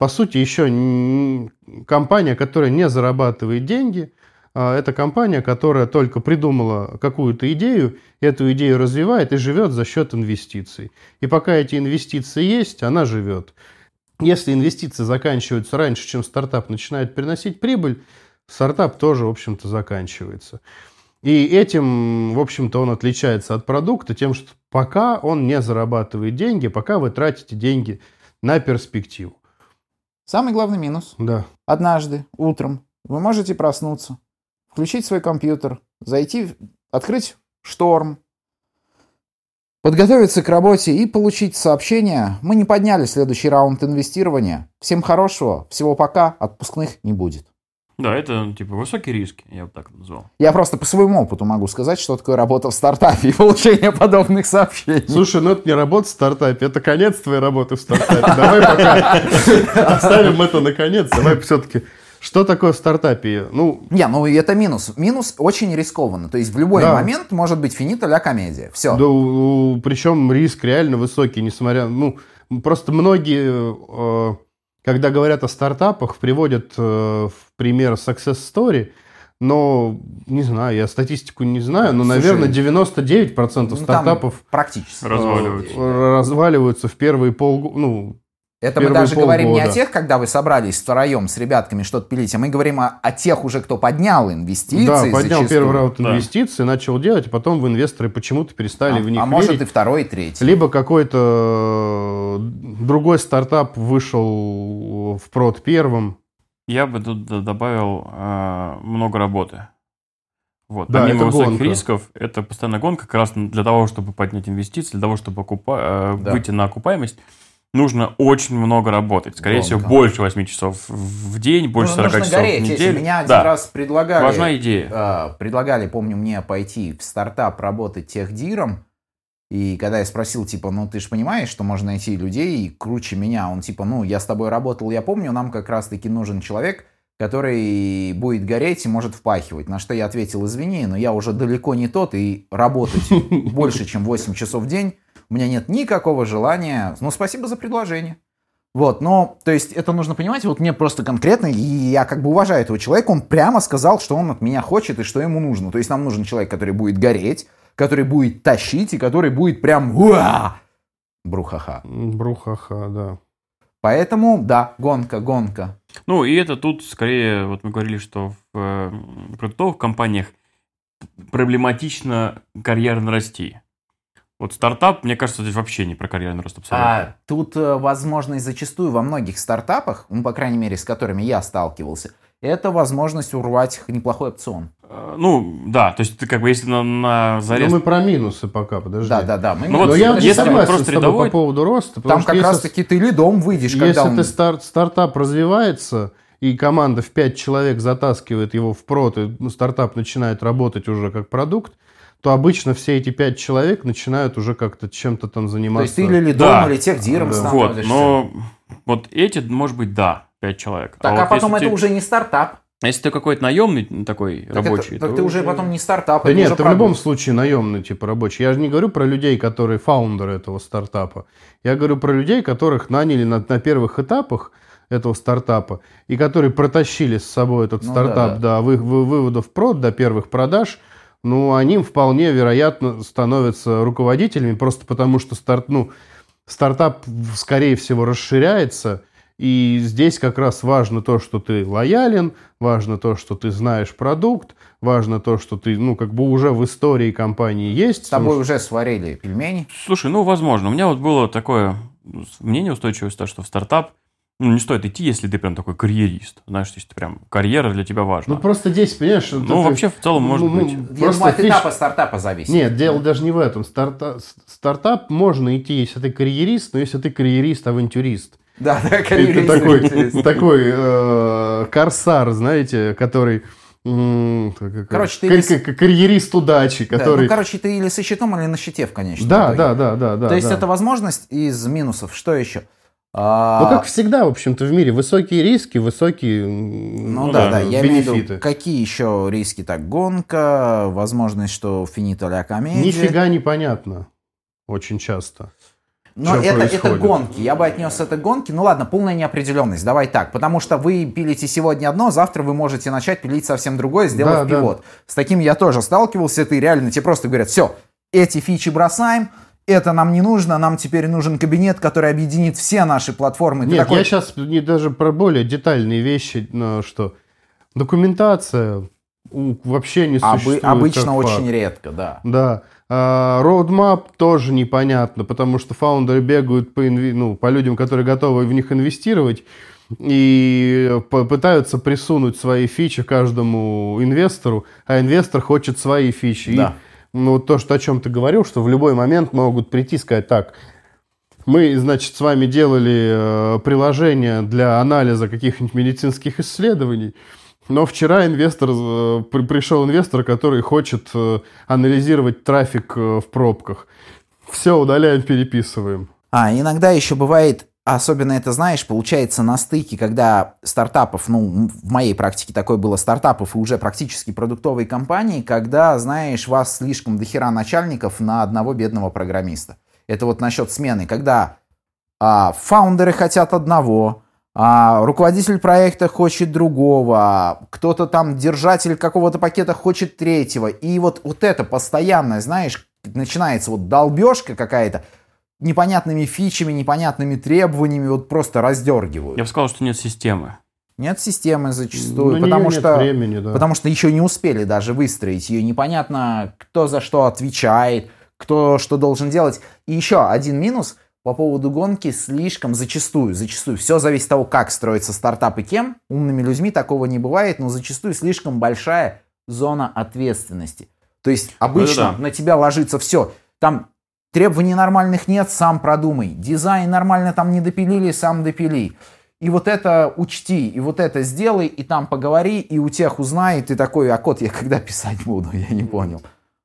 по сути, еще компания, которая не зарабатывает деньги. А Это компания, которая только придумала какую-то идею, эту идею развивает и живет за счет инвестиций. И пока эти инвестиции есть, она живет. Если инвестиции заканчиваются раньше, чем стартап начинает приносить прибыль, стартап тоже, в общем-то, заканчивается. И этим, в общем-то, он отличается от продукта тем, что пока он не зарабатывает деньги, пока вы тратите деньги на перспективу. Самый главный минус. Да. Однажды утром вы можете проснуться, включить свой компьютер, зайти, открыть шторм, подготовиться к работе и получить сообщение. Мы не подняли следующий раунд инвестирования. Всем хорошего, всего пока, отпускных не будет. Да, это типа высокий риск, я бы так назвал. Я просто по своему опыту могу сказать, что такое работа в стартапе и получение подобных сообщений. Слушай, ну это не работа в стартапе, это конец твоей работы в стартапе. Давай пока оставим это на конец. Давай все-таки, что такое в стартапе? Ну, Не, ну и это минус. Минус очень рискованно. То есть в любой Да. момент может быть финита ля комедия. Все. Да, причем риск реально высокий, несмотря... Ну, просто многие, э, когда говорят о стартапах, приводят э, в пример success story, но, не знаю, я статистику не знаю, но, Слушай, наверное, 99% Ну, стартапов Практически. э, Разваливаются. разваливаются в первые полгода, ну, Это мы даже говорим не о полгода. тех, когда вы собрались втроем с ребятками что-то пилить, а мы говорим о, о тех уже, кто поднял инвестиции. да, поднял зачастую. первый раунд Да. инвестиций, начал делать, а потом в инвесторы почему-то перестали А, в них а может верить. и второй, и третий. Либо какой-то э, другой стартап вышел в прод первым. Я бы тут добавил э, много работы. Вот. Да, Помимо это высоких гонка. рисков, это постоянная гонка как раз для того, чтобы поднять инвестиции, для того, чтобы окупа- э, Да. выйти на окупаемость, нужно очень много работать. Скорее Гонка. всего, больше 8 часов в день, больше Ну, 40 нужно часов гореть. в Если неделю. Меня один Да. раз предлагали... Важна идея. а, предлагали, помню, мне пойти в стартап работать техдиром. И когда я спросил, типа, ну ты же понимаешь, что можно найти людей круче меня, он типа, ну я с тобой работал, я помню, нам как раз-таки нужен человек, который будет гореть и может впахивать. На что я ответил, извини, но я уже далеко не тот, и работать больше, чем 8 часов в день, у меня нет никакого желания. Ну, спасибо за предложение. Вот, но, то есть, это нужно понимать, вот мне просто конкретно, и я как бы уважаю этого человека, он прямо сказал, что он от меня хочет и что ему нужно. То есть, нам нужен человек, который будет гореть, который будет тащить и который будет прям уа! Брухаха. Брухаха, да. Поэтому, да, гонка, гонка. Ну, и это тут скорее, вот мы говорили, что в э, продуктовых компаниях проблематично карьерно расти. Вот стартап, мне кажется, здесь вообще не про карьерный рост абсолютно. А тут э, возможность зачастую во многих стартапах, ну, по крайней мере, с которыми я сталкивался, это возможность урвать неплохой опцион. Э, Ну, да, то есть ты как бы если на, на заре... Ну, мы про минусы пока, подожди. Да, да, да. Мы Ну вот Но я если согласен просто с тобой рядовой, по поводу роста. Там как если- раз-таки ты лидом выйдешь, когда Если он... ты старт, стартап развивается, и команда в 5 человек затаскивает его в прод, и ну, стартап начинает работать уже как продукт, то обычно все эти 5 человек начинают уже как-то чем-то там То заниматься. есть ты или лидом, Да. или техдиром Да. Вот, становишься. но вот эти, может быть, да, 5 человек. Так, а, вот потом это ты- уже не стартап. а Если ты какой-то наемный такой Так, рабочий, это- так то ты уже потом не стартап, Да это нет, ты в любом случае наемный типа рабочий. Я же не говорю про людей, которые фаундеры этого стартапа. Я говорю про людей, которых наняли на, на первых этапах этого стартапа и которые протащили с собой этот Ну стартап да, до вы- вы- вывода в прод, до первых продаж. Ну, они вполне вероятно становятся руководителями просто потому, что старт, ну, стартап, скорее всего, расширяется. И здесь как раз важно то, что ты лоялен, важно то, что ты знаешь продукт, важно то, что ты, ну, как бы уже в истории компании есть. С тобой уже сварили пельмени. Слушай, ну, возможно. У меня вот было такое мнение устойчивое, то, что в стартап ну, не стоит идти, если ты прям такой карьерист. Знаешь, если ты прям карьера для тебя важна. Ну, просто здесь, понимаешь... это- Ну, вообще, в целом, может ну, быть. ну, Видимо, Просто от фиш- этапа стартапа зависит. Нет, дело даже не в этом. Старта- Стартап можно идти, если ты карьерист, но если ты карьерист-авантюрист. Да, да, Это карьерист, такой, интересно. такой э, корсар, знаете, который... Короче, ты или карьерист удачи, Да, который... ну, короче, ты или со щитом, или на щите в конечном Да, итоге. да, да, да, да. То есть да. это возможность из минусов. Что еще? Ну, А, как всегда, в общем-то, в мире. Высокие риски, высокие Ну, Ну да, да, да, я имею в виду, какие еще риски? Так, гонка, возможность, что финита ля комедия. Нифига непонятно. Очень часто. Но Что это, это гонки. Я бы отнес это к гонке. Ну ладно, полная неопределенность. Давай так. Потому что вы пилите сегодня одно, завтра вы можете начать пилить совсем другое, сделав Да, да. пивот. С таким я тоже сталкивался. Ты реально тебе просто говорят, все, эти фичи бросаем, это нам не нужно, нам теперь нужен кабинет, который объединит все наши платформы. Ты Нет, такой, я сейчас не даже про более детальные вещи, но что документация вообще не «Обы- существует. обычно очень факт. редко, да. Да. А, Roadmap тоже непонятно, потому что фаундеры бегают по, инви- ну, по людям, которые готовы в них инвестировать, и пытаются присунуть свои фичи каждому инвестору, а инвестор хочет свои фичи. И, Да. Ну, то, что, о чем ты говорил, что в любой момент могут прийти и сказать, так, мы, значит, с вами делали э, приложение для анализа каких-нибудь медицинских исследований, но вчера инвестор, э, при- пришел инвестор, который хочет э, анализировать трафик э, в пробках. Все, удаляем, переписываем. А, иногда еще бывает, особенно это, знаешь, получается на стыке, когда стартапов, ну, в моей практике такое было, стартапов и уже практически продуктовой компании, когда, знаешь, вас слишком дохера начальников на одного бедного программиста. Это вот насчет смены, когда а, фаундеры хотят одного, а руководитель проекта хочет другого, кто-то там, держатель какого-то пакета хочет третьего. И вот, вот это постоянное, знаешь, начинается вот долбежка какая-то, непонятными фичами, непонятными требованиями, вот просто раздергивают. Я бы сказал, что нет системы. Нет системы зачастую, На неё потому что... времени, да. Потому что еще не успели даже выстроить ее. Непонятно, кто за что отвечает, кто что должен делать. И еще один минус по поводу гонки слишком зачастую, зачастую. Все зависит от того, как строится стартап и кем. Умными людьми такого не бывает, но зачастую слишком большая зона ответственности. То есть обычно Ну, да. на тебя ложится все. Там требований нормальных нет, сам продумай. Дизайн нормально там не допилили, сам допили. И вот это учти, и вот это сделай, и там поговори, и у тех узнай, и ты такой, а код я когда писать буду, я не понял.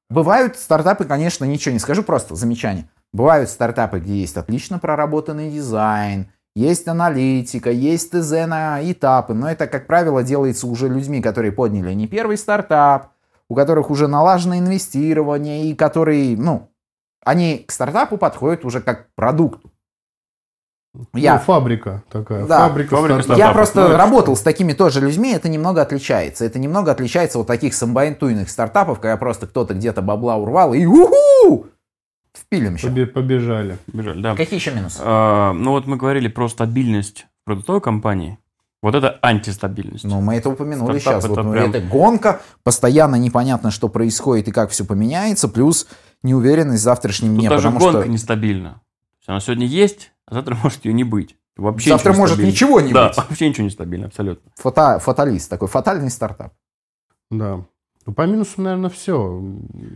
Бывают стартапы, конечно, ничего не скажу, просто замечание. Бывают стартапы, где есть отлично проработанный дизайн, есть аналитика, есть ТЗ на этапы, но это, как правило, делается уже людьми, которые подняли не первый стартап, у которых уже налажено инвестирование, и которые, ну, они к стартапу подходят уже как к продукту. Я, Ну, фабрика такая. Да. Фабрика, Фабрика стартапов. я просто ну, работал с такими тоже людьми, это немного отличается. Это немного отличается от таких самбайтуйных стартапов, когда просто кто-то где-то бабла урвал и уху! Впилим еще. Побе- побежали. Бежали, да. Какие еще минусы? А, ну вот мы говорили про стабильность продуктовой компании. Вот это антистабильность. Ну, мы это упомянули Стартап сейчас. Вот, это ну, прям- это гонка, постоянно непонятно, что происходит и как все поменяется, плюс неуверенность в завтрашнем Тут дне. даже потому гонка что нестабильна. Она сегодня есть, а завтра может ее не быть. Вообще завтра ничего может стабильно. ничего не да, быть. вообще ничего не стабильно, абсолютно. Фата- фаталист, такой фатальный стартап. Да. Ну, по минусам, наверное, все.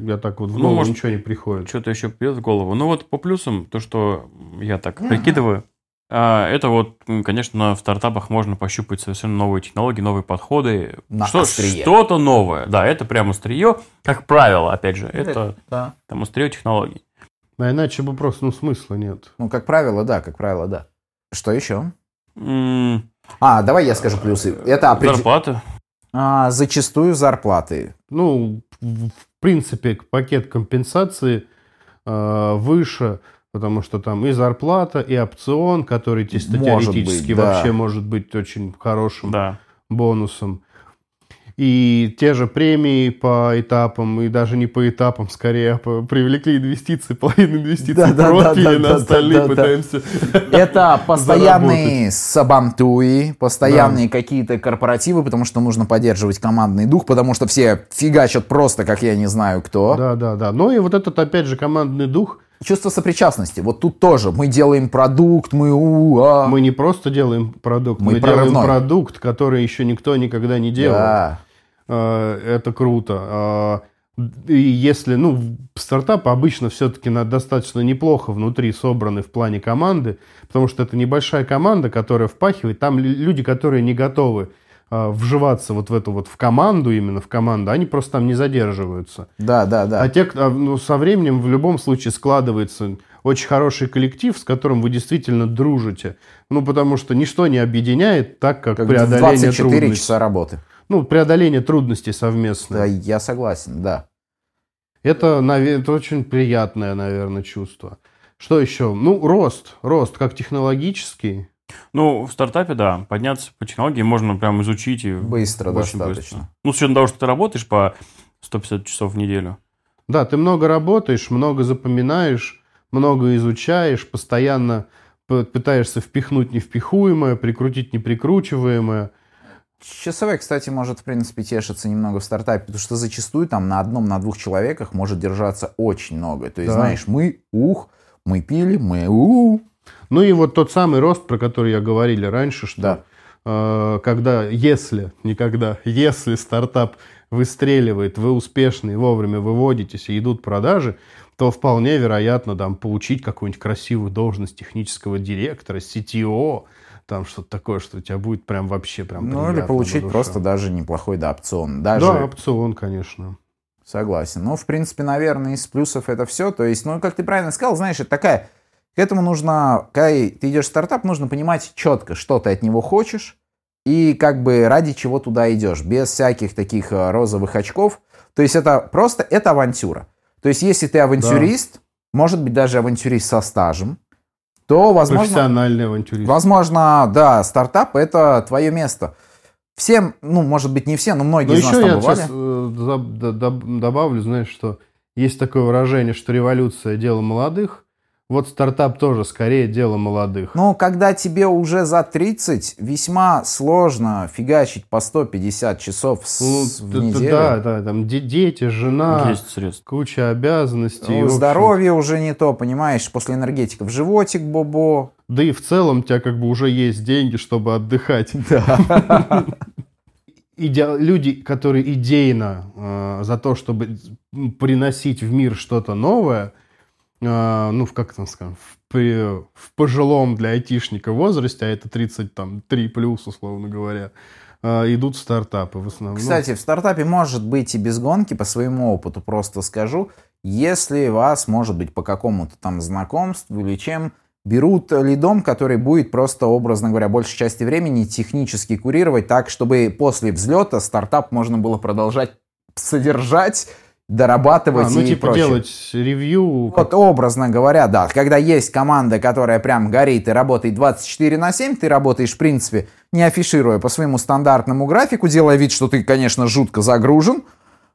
Я так вот в Ну, голову может, ничего не приходит. Что-то еще придет в голову. Ну вот по плюсам, то, что я так прикидываю, это вот, конечно, в стартапах можно пощупать совершенно новые технологии, новые подходы. На Что- острие. Что-то новое. Да, это прям острие. Как правило, опять же, это Да. там острие технологий. А иначе бы просто, ну, смысла нет. Ну, как правило, да, как правило, да. Что еще? М, А, давай я скажу плюсы. Это определ- Зарплата. А, зачастую зарплаты. Ну, в в принципе, пакет компенсации э, выше, потому что там и зарплата, и опцион, который чисто Может теоретически быть, да. вообще может быть очень хорошим Да. бонусом. И те же премии по этапам, и даже не по этапам, скорее, а привлекли инвестиции, половину инвестиций Да, да, пропили, да, да, на да, остальные да, да. пытаемся... Это постоянные сабантуи, постоянные какие-то корпоративы, потому что нужно поддерживать командный дух, потому что все фигачат просто, как я не знаю кто. Да, да, да. Ну и вот этот, опять же, командный дух. Чувство сопричастности. Вот тут тоже. Мы делаем продукт, мы у а. Мы не просто делаем продукт, Мы мы, делаем продукт, который еще никто никогда не делал. Да. Э, Это круто. Э, И если, ну, стартап обычно все-таки достаточно неплохо внутри собраны в плане команды, потому что это небольшая команда, которая впахивает. Там лю- люди, которые не готовы вживаться вот в эту вот в команду, именно в команду, они просто там не задерживаются. Да, да, да. А те, кто, ну, со временем в любом случае складывается очень хороший коллектив, с которым вы действительно дружите. Ну, потому что ничто не объединяет так, как, Как преодоление 24 трудностей. часа работы. Ну, преодоление трудностей Да, совместное. я согласен, да. Это, это очень приятное, наверное, чувство. Что еще? Ну, рост. Рост как технологический. Ну, в стартапе, да, подняться по технологии можно прям изучить и Быстро очень достаточно. быстро. Ну, с учетом того, что ты работаешь по 150 часов в неделю. Да, ты много работаешь, много запоминаешь, много изучаешь, постоянно пытаешься впихнуть невпихуемое, прикрутить неприкручиваемое. Часовой, кстати, может, в принципе, тешиться немного в стартапе, потому что зачастую там на одном, на двух человеках может держаться очень много. То есть, Да. знаешь, мы ух, мы пили, мы у Ну и вот тот самый рост, про который я говорили раньше, что Да. э, когда, если, никогда, если стартап выстреливает, вы успешны и вовремя выводитесь и идут продажи, то вполне вероятно там, получить какую-нибудь красивую должность технического директора, CTO, там что-то такое, что у тебя будет прям вообще прям Ну, или получить просто даже неплохой да, опцион. Даже, Да, опцион, конечно. согласен. Ну, в принципе, наверное, из плюсов это все. То есть, ну, как ты правильно сказал, знаешь, это такая... К этому нужно, когда ты идешь в стартап, нужно понимать четко, что ты от него хочешь и как бы ради чего туда идешь, без всяких таких э, розовых очков. То есть это просто, это авантюра. То есть если ты авантюрист, может быть даже авантюрист со стажем, то, возможно, Профессиональный авантюрист. возможно, да, стартап это твое место. Всем, ну, может быть, не все, но многие Но из нас еще там я бывали. сейчас э, добавлю, знаешь, что есть такое выражение, что революция – дело молодых. Вот стартап тоже скорее дело молодых. Ну, когда тебе уже за 30, весьма сложно фигачить по 150 часов с- Ну, в т- неделю. Да, да, там де- дети, жена, Есть средства. куча обязанностей. Ну, здоровье уже не то, понимаешь, после энергетиков животик бобо. Да и в целом у тебя как бы уже есть деньги, чтобы отдыхать. иде- люди, которые идейно э, за то, чтобы приносить в мир что-то новое, ну, в как там скажем, в, при- в пожилом для айтишника возрасте, а это 33 плюс, условно говоря, э, идут стартапы в основном. Кстати, в стартапе может быть и без гонки, по своему опыту просто скажу, если вас, может быть, по какому-то там знакомству или чем, берут лидом, который будет просто, образно говоря, большей части времени технически курировать так, чтобы после взлета стартап можно было продолжать содержать, дорабатывать а, ну, и типа прочее. делать ревью. Вот образно говоря, да, когда есть команда, которая прям горит и работает 24 на 7, ты работаешь, в принципе, не афишируя по своему стандартному графику, делая вид, что ты, конечно, жутко загружен,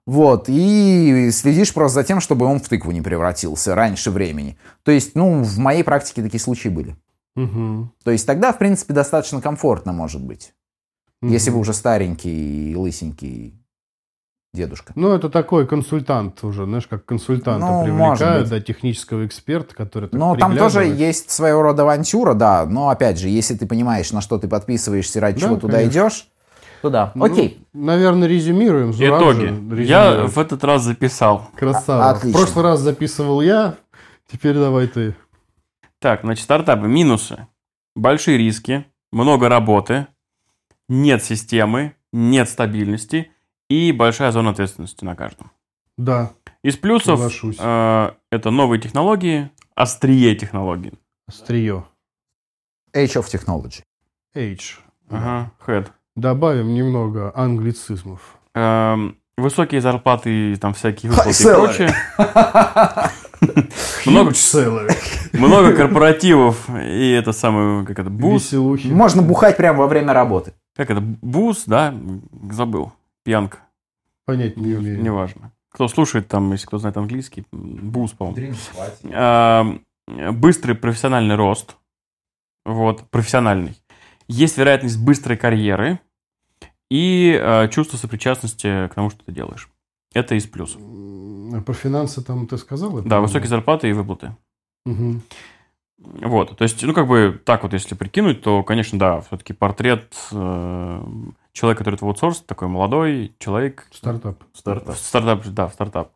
вот, и следишь просто за тем, чтобы он в тыкву не превратился раньше времени. То есть, ну, в моей практике такие случаи были. Мгм. То есть тогда, в принципе, достаточно комфортно может быть. Если Мгм. вы уже старенький и лысенький дедушка. Ну, это такой консультант уже, знаешь, как консультанта Ну, привлекают, да, технического эксперта, который так Но там тоже есть своего рода авантюра, да. Но опять же, если ты понимаешь, на что ты подписываешься, ради Да, чего туда конечно. идешь, то да. Ну, Окей. Наверное, резюмируем. Зураб Итоги. же Я в этот раз записал. Красава. Отлично. В прошлый раз записывал я, теперь давай ты. Так, значит, стартапы. Минусы. Большие риски, много работы, нет системы, нет стабильности и большая зона ответственности на каждом. Да, Из плюсов Соглашусь. э, это новые технологии, острие технологий. острие. Age of Technology. H. Ага, head. Добавим немного англицизмов. Эм, высокие зарплаты, и там всякие выплаты и salary. прочее. Много, много корпоративов и это самое, как это. Веселухи. Можно бухать прямо во время работы. Как это, буз, да? Забыл. Пьянка. Понять не умею. Неважно. Кто слушает там, если кто знает английский, буз, по-моему. Эм, Быстрый профессиональный рост. Вот, профессиональный. Есть вероятность быстрой карьеры и э, чувство сопричастности к тому, что ты делаешь. Это из плюсов. А Про финансы там ты сказал? это? Да, высокие зарплаты и выплаты. Мгм. Вот, то есть, ну, как бы так вот, если прикинуть, то, конечно, да, все-таки портрет э, человека, который это аутсорс, такой молодой человек. Стартап. Стартап. Стартап, да, стартап.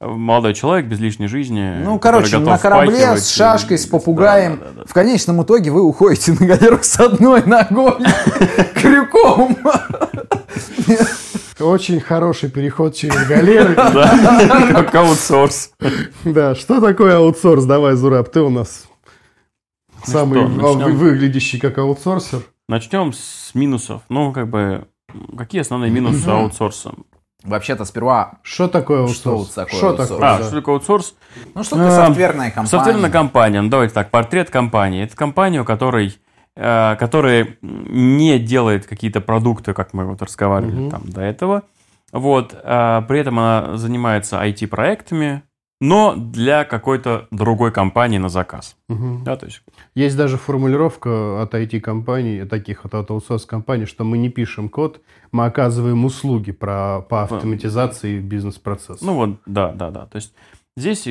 Молодой человек без лишней жизни. Ну, короче, на корабле с шашкой, и- с попугаем. Да, да, да, да. В конечном итоге вы уходите на галеру с одной ногой, крюком. Очень хороший переход через галеры. Да, как аутсорс. Да, что такое аутсорс? Давай, Зураб, ты у нас самый что, начнем? а, вы- выглядящий как аутсорсер. Начнем с минусов. Ну, как бы, какие основные минусы аутсорса? Вообще-то сперва, Что такое Что аутсорс? вот такое Что аутсорс? такое? А, да? что такое аутсорс? ну что ты А, софтверная компания. Софтверная компания, ну давайте так, портрет компании. Это компания, у которой, э, которая не делает какие-то продукты, как мы вот разговаривали Мгм. там до этого. Вот, а при этом она занимается IT-проектами, но для какой-то другой компании на заказ. Мгм. Да, то есть, Есть даже формулировка от IT-компаний, таких от аутсорс-компаний, что мы не пишем код, мы оказываем услуги про, по автоматизации бизнес-процесса. ну вот, да, да, да. То есть здесь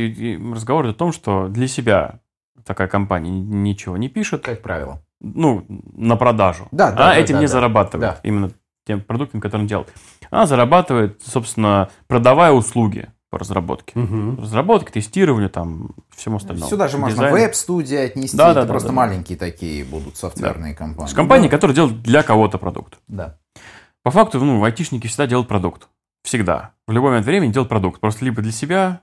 разговор о том, что для себя такая компания ничего не пишет, Как правило. ну, на продажу. Да, да, Она да, этим да, не да. зарабатывает. Да. Именно тем продуктом, который он делает. Она зарабатывает, собственно, продавая услуги по разработке. Мгм. Разработке, тестированию, там, всему остальному. Сюда же можно веб-студии отнести. Да, это да, да, просто да. маленькие такие будут софтверные То компании. есть компания, которая делает для кого-то продукт. Да. По факту, ну, айтишники всегда делают продукт. Всегда. В любой момент времени делают продукт. Просто либо для себя,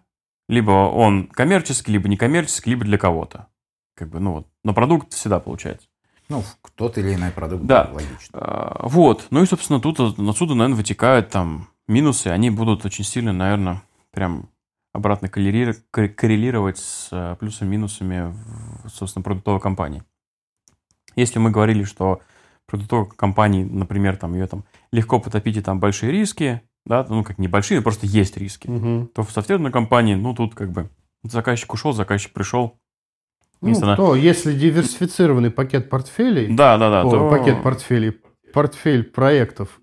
либо он коммерческий, либо некоммерческий, либо для кого-то. Как бы, ну вот. Но продукт всегда получается. Ну, тот или иной продукт, Да. логично. А, Вот. Ну и, собственно, тут отсюда, наверное, вытекают там минусы. Они будут очень сильно, наверное, прям обратно коррелировать с э, плюсами-минусами, собственно, продуктовой компании. Если мы говорили, что продуктовой компании, например, там ее там легко потопить и там большие риски, да, ну как небольшие, просто есть риски, Мгм. то в софтверной компании, ну тут как бы заказчик ушел, заказчик пришел. Ну, Если она- то, если диверсифицированный пакет портфелей, Да, да, да. о, то- пакет портфелей, портфель проектов,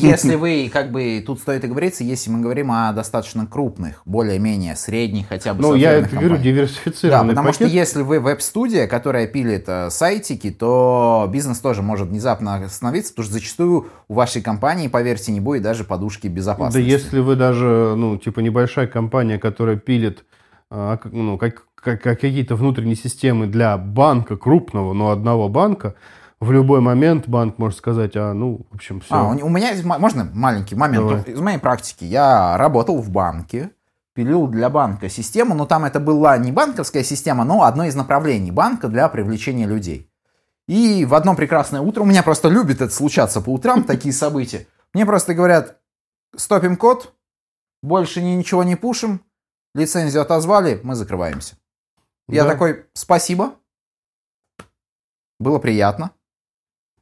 Если вы, как бы, тут стоит и говориться, если мы говорим о достаточно крупных, более-менее средних, хотя бы Ну, я это софтверных говорю, компаниях. Да, диверсифицированный потому что пакет. если вы веб-студия, которая пилит э, сайтики, то бизнес тоже может внезапно остановиться, потому что зачастую у вашей компании, поверьте, не будет даже подушки Да безопасности. если вы даже, ну, типа небольшая компания, которая пилит как- ну, как- как какие-то внутренние системы для банка крупного, но одного банка, в любой момент банк может сказать, а, ну, в общем, все. А, у, меня есть, можно маленький момент Давай. из моей практики. Я работал в банке, пилил для банка систему, но там это была не банковская система, но одно из направлений банка для привлечения людей. И в одно прекрасное утро, у меня просто любит это случаться по утрам, такие события, мне просто говорят, стопим код, больше ни- ничего не пушим, лицензию отозвали, мы закрываемся. Я Да. такой, спасибо, было приятно.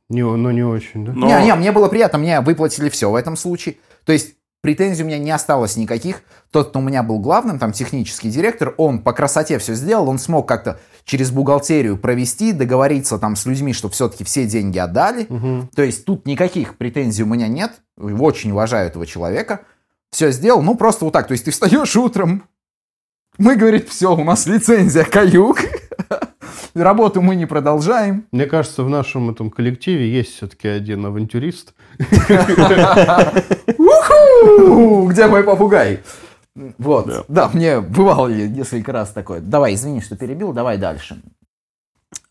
Не, ну, не очень, да? Но- Не, не, мне было приятно, мне выплатили все в этом случае. То есть претензий у меня не осталось никаких. Тот, кто у меня был главным, там технический директор, он по красоте все сделал, он смог как-то через бухгалтерию провести, договориться там с людьми, что все-таки все деньги отдали. Мгм. То есть тут никаких претензий у меня нет. Очень уважаю этого человека. Все сделал, ну просто вот так. То есть ты встаешь утром, мы, говорит, все, у нас лицензия каюк. Работу мы не продолжаем. Мне кажется, в нашем этом коллективе есть все-таки один авантюрист. Уху! Где мой попугай? Вот. Да. Да. мне бывало несколько раз такое. Давай, извини, что перебил, давай дальше.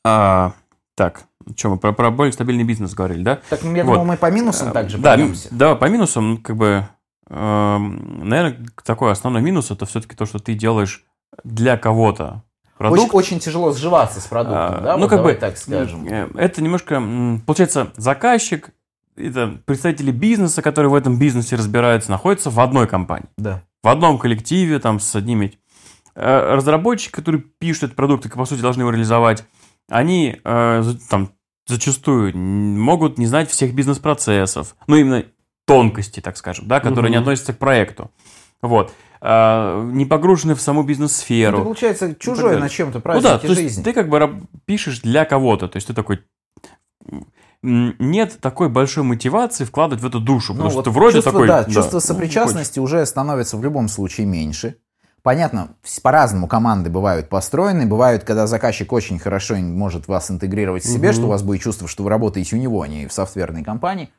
А, так, что мы про, про более стабильный бизнес говорили, да? Так, я Вот. думал, мы по минусам также да, пройдемся. да, по минусам, ну, как бы, наверное, такой основной минус это все-таки то, что ты делаешь для кого-то продукт. Очень, очень тяжело сживаться с продуктом, А, да? ну, Вот как бы, так скажем. э, Это немножко, получается, заказчик, это представители бизнеса, которые в этом бизнесе разбираются, находятся в одной компании, Да. в одном коллективе, там, с одними... Э, Разработчики, которые пишут этот продукт и, по сути, должны его реализовать, они э, там зачастую могут не знать всех бизнес-процессов, ну, именно тонкости, так скажем, да, которые не Мгм. относятся к проекту. Вот. А, Не погружены в саму Ну, бизнес-сферу. ты, получается, чужой далее. на чем-то Ну праздники да, то есть жизни. ты как бы пишешь для кого-то, то есть ты такой нет такой большой мотивации вкладывать в эту душу, Ну, потому что вот ты вроде чувство, такой... Да, да, чувство ну, сопричастности уже становится в любом случае меньше. Понятно, по-разному команды бывают построены. Бывают, когда заказчик очень хорошо может вас интегрировать в себе, Мгм. что у вас будет чувство, что вы работаете у него, а не в софтверной компании.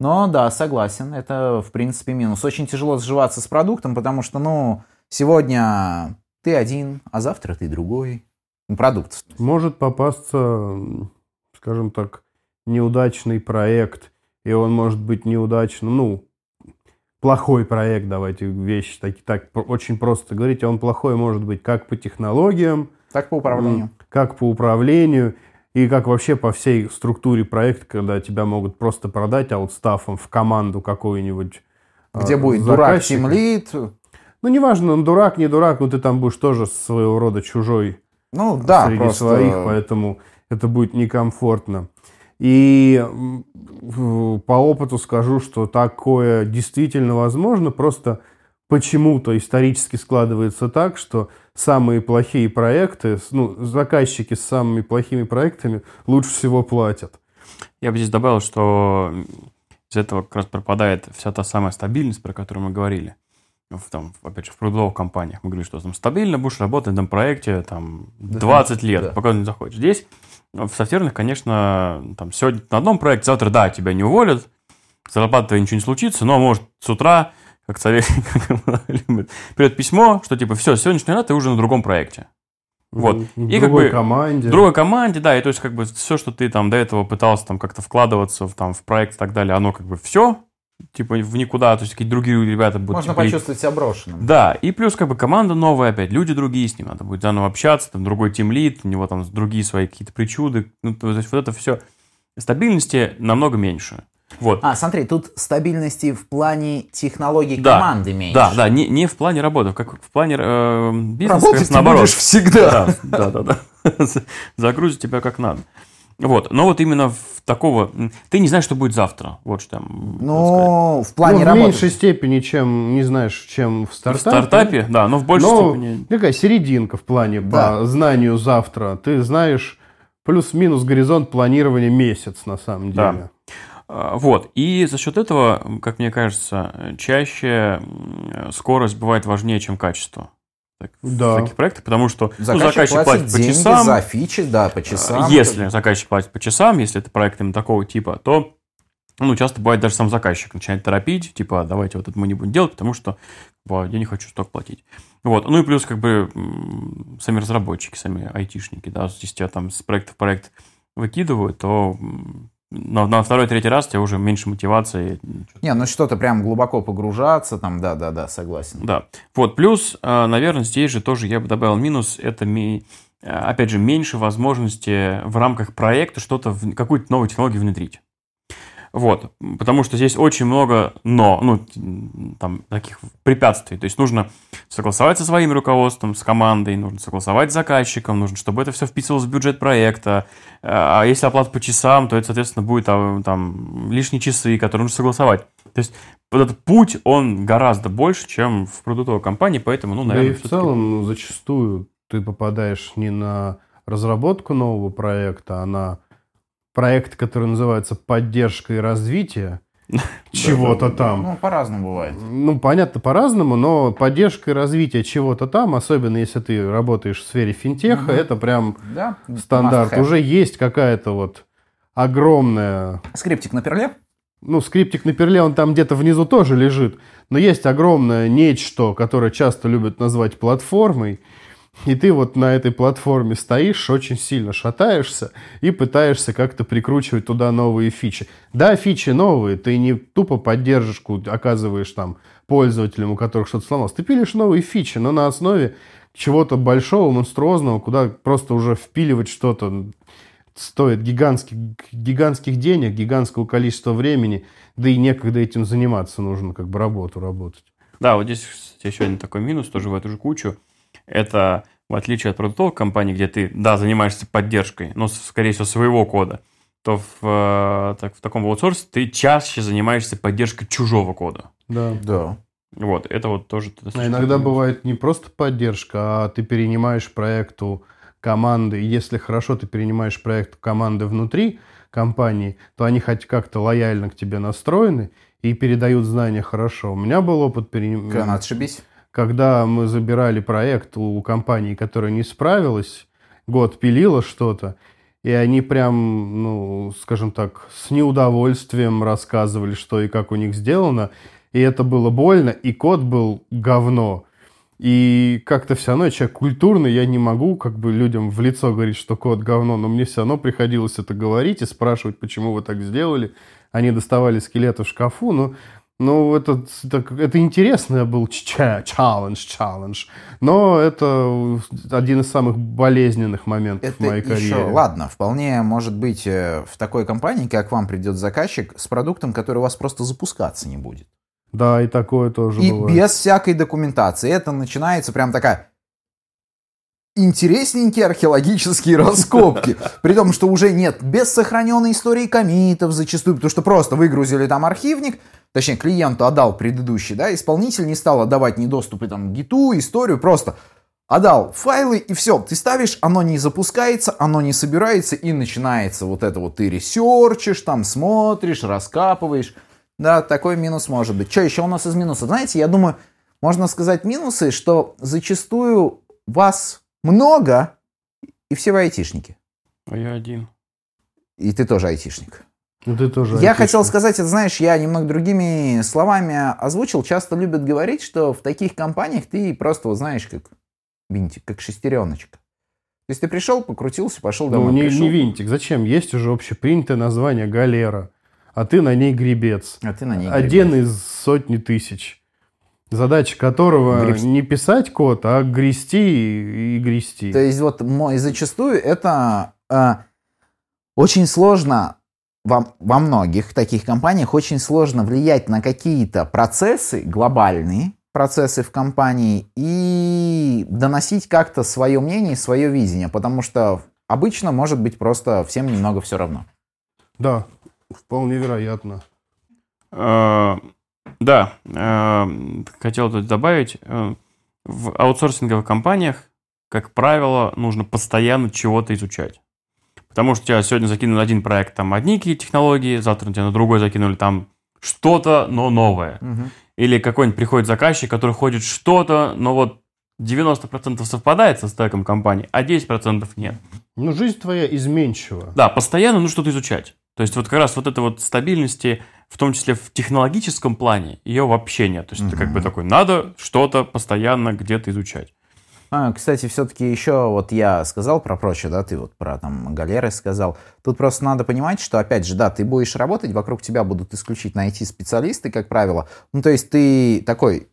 Но да, согласен, это в принципе минус. Очень тяжело сживаться с продуктом, потому что, ну, сегодня ты один, а завтра ты другой. Ну, Продукт. Может попасться, скажем так, неудачный проект, и он может быть неудачным, ну, плохой проект, давайте вещи так, так очень просто говорить, а он плохой может быть как по технологиям, Так по управлению. как по управлению, и как вообще по всей структуре проекта, когда тебя могут просто продать аутстафом в команду какую-нибудь. Где а, будет дурак, заказчика. тимлит. Ну, неважно, он дурак, не дурак, но ты там будешь тоже своего рода чужой Ну да, среди просто... своих, поэтому это будет некомфортно. И по опыту скажу, что такое действительно возможно, просто почему-то исторически складывается так, что самые плохие проекты, ну, заказчики с самыми плохими проектами лучше всего платят. Я бы здесь добавил, что из этого как раз пропадает вся та самая стабильность, про которую мы говорили. В, там, опять же, в продуктовых компаниях. Мы говорили, что там стабильно будешь работать на этом проекте там, 20 лет, да. пока не захочешь. Здесь в софтверных, конечно, там сегодня на одном проекте, завтра, да, тебя не уволят, зарплата твоя ничего не случится, но может с утра, как совет любит, придет письмо, что типа, все, с сегодняшнего дня ты уже на другом проекте. Вот. В И как бы команде. В другой команде, да, и то есть как бы все, что ты там до этого пытался там как-то вкладываться в, там, в проект и так далее, оно как бы все, типа в никуда, то есть какие-то другие ребята будут... Можно типа, почувствовать себя брошенным. Да, и плюс как бы команда новая опять, люди другие, с ним надо будет заново общаться, там другой тимлит, у него там другие свои какие-то причуды, ну, то есть вот это все, стабильности намного меньше. Вот. А, смотри, тут стабильности в плане технологий Да. команды меньше. Да, да, не, не в плане работы, как в плане э, бизнеса, как Работать ты наоборот. будешь всегда. Да, да, да. да. Загрузит тебя как надо. Вот, но вот именно в такого... Ты не знаешь, что будет завтра. Вот что там. сказать. Ну, в Ну, плане в работы. меньшей степени, чем, не знаешь, чем в В стартапе. стартапе, да, но в большей Но степени... такая серединка в плане Да. по знанию завтра. Ты знаешь плюс-минус горизонт планирования месяц на самом Да. деле. А, Вот. И за счет этого, как мне кажется, чаще скорость бывает важнее, чем качество. Так, Да. В таких проектах, потому что ну, Заказчик, заказчик платит по деньги часам. за фичи, да, по часам. А, Если заказчик платит по часам, если это проект именно такого типа, то ну, часто бывает даже сам заказчик начинает торопить, типа, давайте вот это мы не будем делать, потому что типа, я не хочу столько платить. Вот. Ну и плюс как бы сами разработчики, сами айтишники, да, если тебя там с проекта в проект выкидывают, то м, на, на второй, третий раз у тебя уже меньше мотивации. Не, ну что-то прям глубоко погружаться, там, да-да-да, согласен. Да. Вот. Плюс, э, наверное, здесь же тоже я бы добавил минус, это ми- э, опять же, меньше возможности в рамках проекта что-то, какую-то новую технологию внедрить. Вот, потому что здесь очень много но, ну, там, таких препятствий. То есть нужно согласовать со своим руководством, с командой, нужно согласовать с заказчиком, нужно, чтобы это все вписывалось в бюджет проекта. А если оплата по часам, то это, соответственно, будет а, там лишние часы, которые нужно согласовать. То есть вот этот путь, он гораздо больше, чем в продуктовой компании, поэтому, ну, Да наверное, и в целом ну, зачастую ты попадаешь не на разработку нового проекта, а на проект, который называется поддержка и развитие чего-то там. Ну, по-разному бывает. Ну, понятно, по-разному, но поддержка и развитие чего-то там, особенно если ты работаешь в сфере финтеха, это прям Да. стандарт. Уже есть какая-то вот огромная Скриптик на перле? ну, скриптик на перле, он там где-то внизу тоже лежит. Но есть огромное нечто, которое часто любят назвать платформой. И ты вот на этой платформе стоишь, очень сильно шатаешься и пытаешься как-то прикручивать туда новые фичи. Да, фичи новые, ты не тупо поддержку оказываешь там пользователям, у которых что-то сломалось. Ты пилишь новые фичи, но на основе чего-то большого, монструозного, куда просто уже впиливать что-то стоит гигантских, гигантских денег, гигантского количества времени, да и некогда этим заниматься, нужно как бы работу работать. Да, вот здесь, еще один такой минус, тоже в эту же кучу. Это, в отличие от продуктовых компаний, где ты, да, занимаешься поддержкой, но, скорее всего, своего кода, то в, э, так, в таком аутсорсе ты чаще занимаешься поддержкой чужого кода. Да. Да. Вот, это вот тоже... А иногда бывает не просто поддержка, а ты перенимаешь проект у команды. И если хорошо ты перенимаешь проект команды внутри компании, то они хоть как-то лояльно к тебе настроены и передают знания хорошо. У меня был опыт переним- Когда отшибись. Когда мы забирали проект у компании, которая не справилась, год пилила что-то, и они прям, ну, скажем так, с неудовольствием рассказывали, что и как у них сделано, и это было больно, и код был говно. И как-то все равно, человек культурный, я не могу как бы людям в лицо говорить, что код говно, но мне все равно приходилось это говорить и спрашивать, почему вы так сделали. Они доставали скелеты в шкафу, но ну, это, это, это интересный был челлендж, челлендж. Но это один из самых болезненных моментов в Это моей карьере. еще, ладно, вполне может быть э, в такой компании, как вам придет заказчик с продуктом, который у вас просто запускаться не будет. Да, и такое тоже И бывает. без всякой документации. Это начинается прям такая интересненькие археологические раскопки. При том, что уже нет без сохраненной истории комитов зачастую, потому что просто выгрузили там архивник, точнее, клиенту отдал предыдущий, да, исполнитель не стал отдавать ни доступы там гиту, историю, просто отдал файлы и все, ты ставишь, оно не запускается, оно не собирается и начинается вот это вот ты ресерчишь, там смотришь, раскапываешь. Да, такой минус может быть. Что еще у нас из минусов? Знаете, я думаю, можно сказать минусы, что зачастую вас много, и все вы айтишники. А я один. И ты тоже айтишник. Ну, ты тоже Я хотел сказать, это знаешь, я немного другими словами озвучил. Часто любят говорить, что в таких компаниях ты просто, вот знаешь, как винтик, как шестереночка. То есть ты пришел, покрутился, пошел Ну, домой. не, пришел. не винтик. Зачем? Есть уже общепринятое название галера, а ты на ней гребец. А ты на ней Один гребешь. из сотни тысяч. Задача которого Гребсти. не писать код, а грести и, и грести. То есть вот мой, зачастую это э, очень сложно во, во многих таких компаниях очень сложно влиять на какие-то процессы глобальные процессы в компании и доносить как-то свое мнение, свое видение, потому что обычно может быть просто всем немного все равно. Да, вполне вероятно. Э, Да, э, хотел тут добавить. э, В аутсорсинговых компаниях, как правило, нужно постоянно чего-то изучать. Потому что тебя сегодня закинули один проект, там одни какие технологии, завтра тебя на другой закинули там что-то, но новое. Мгм. Или какой-нибудь приходит заказчик, который ходит что-то, но вот 90% совпадает со стеком компании, а 10% нет. Ну, жизнь твоя изменчива. Да, постоянно нужно что-то изучать. То есть вот как раз вот этой вот стабильности, в том числе в технологическом плане, ее вообще нет. То есть это как бы такой, надо что-то постоянно где-то изучать. А, кстати, все-таки еще вот я сказал про прочее, да, ты вот про там галеры сказал. Тут просто надо понимать, что, опять же, да, ты будешь работать, вокруг тебя будут исключительно IT-специалисты, как правило. Ну, то есть ты такой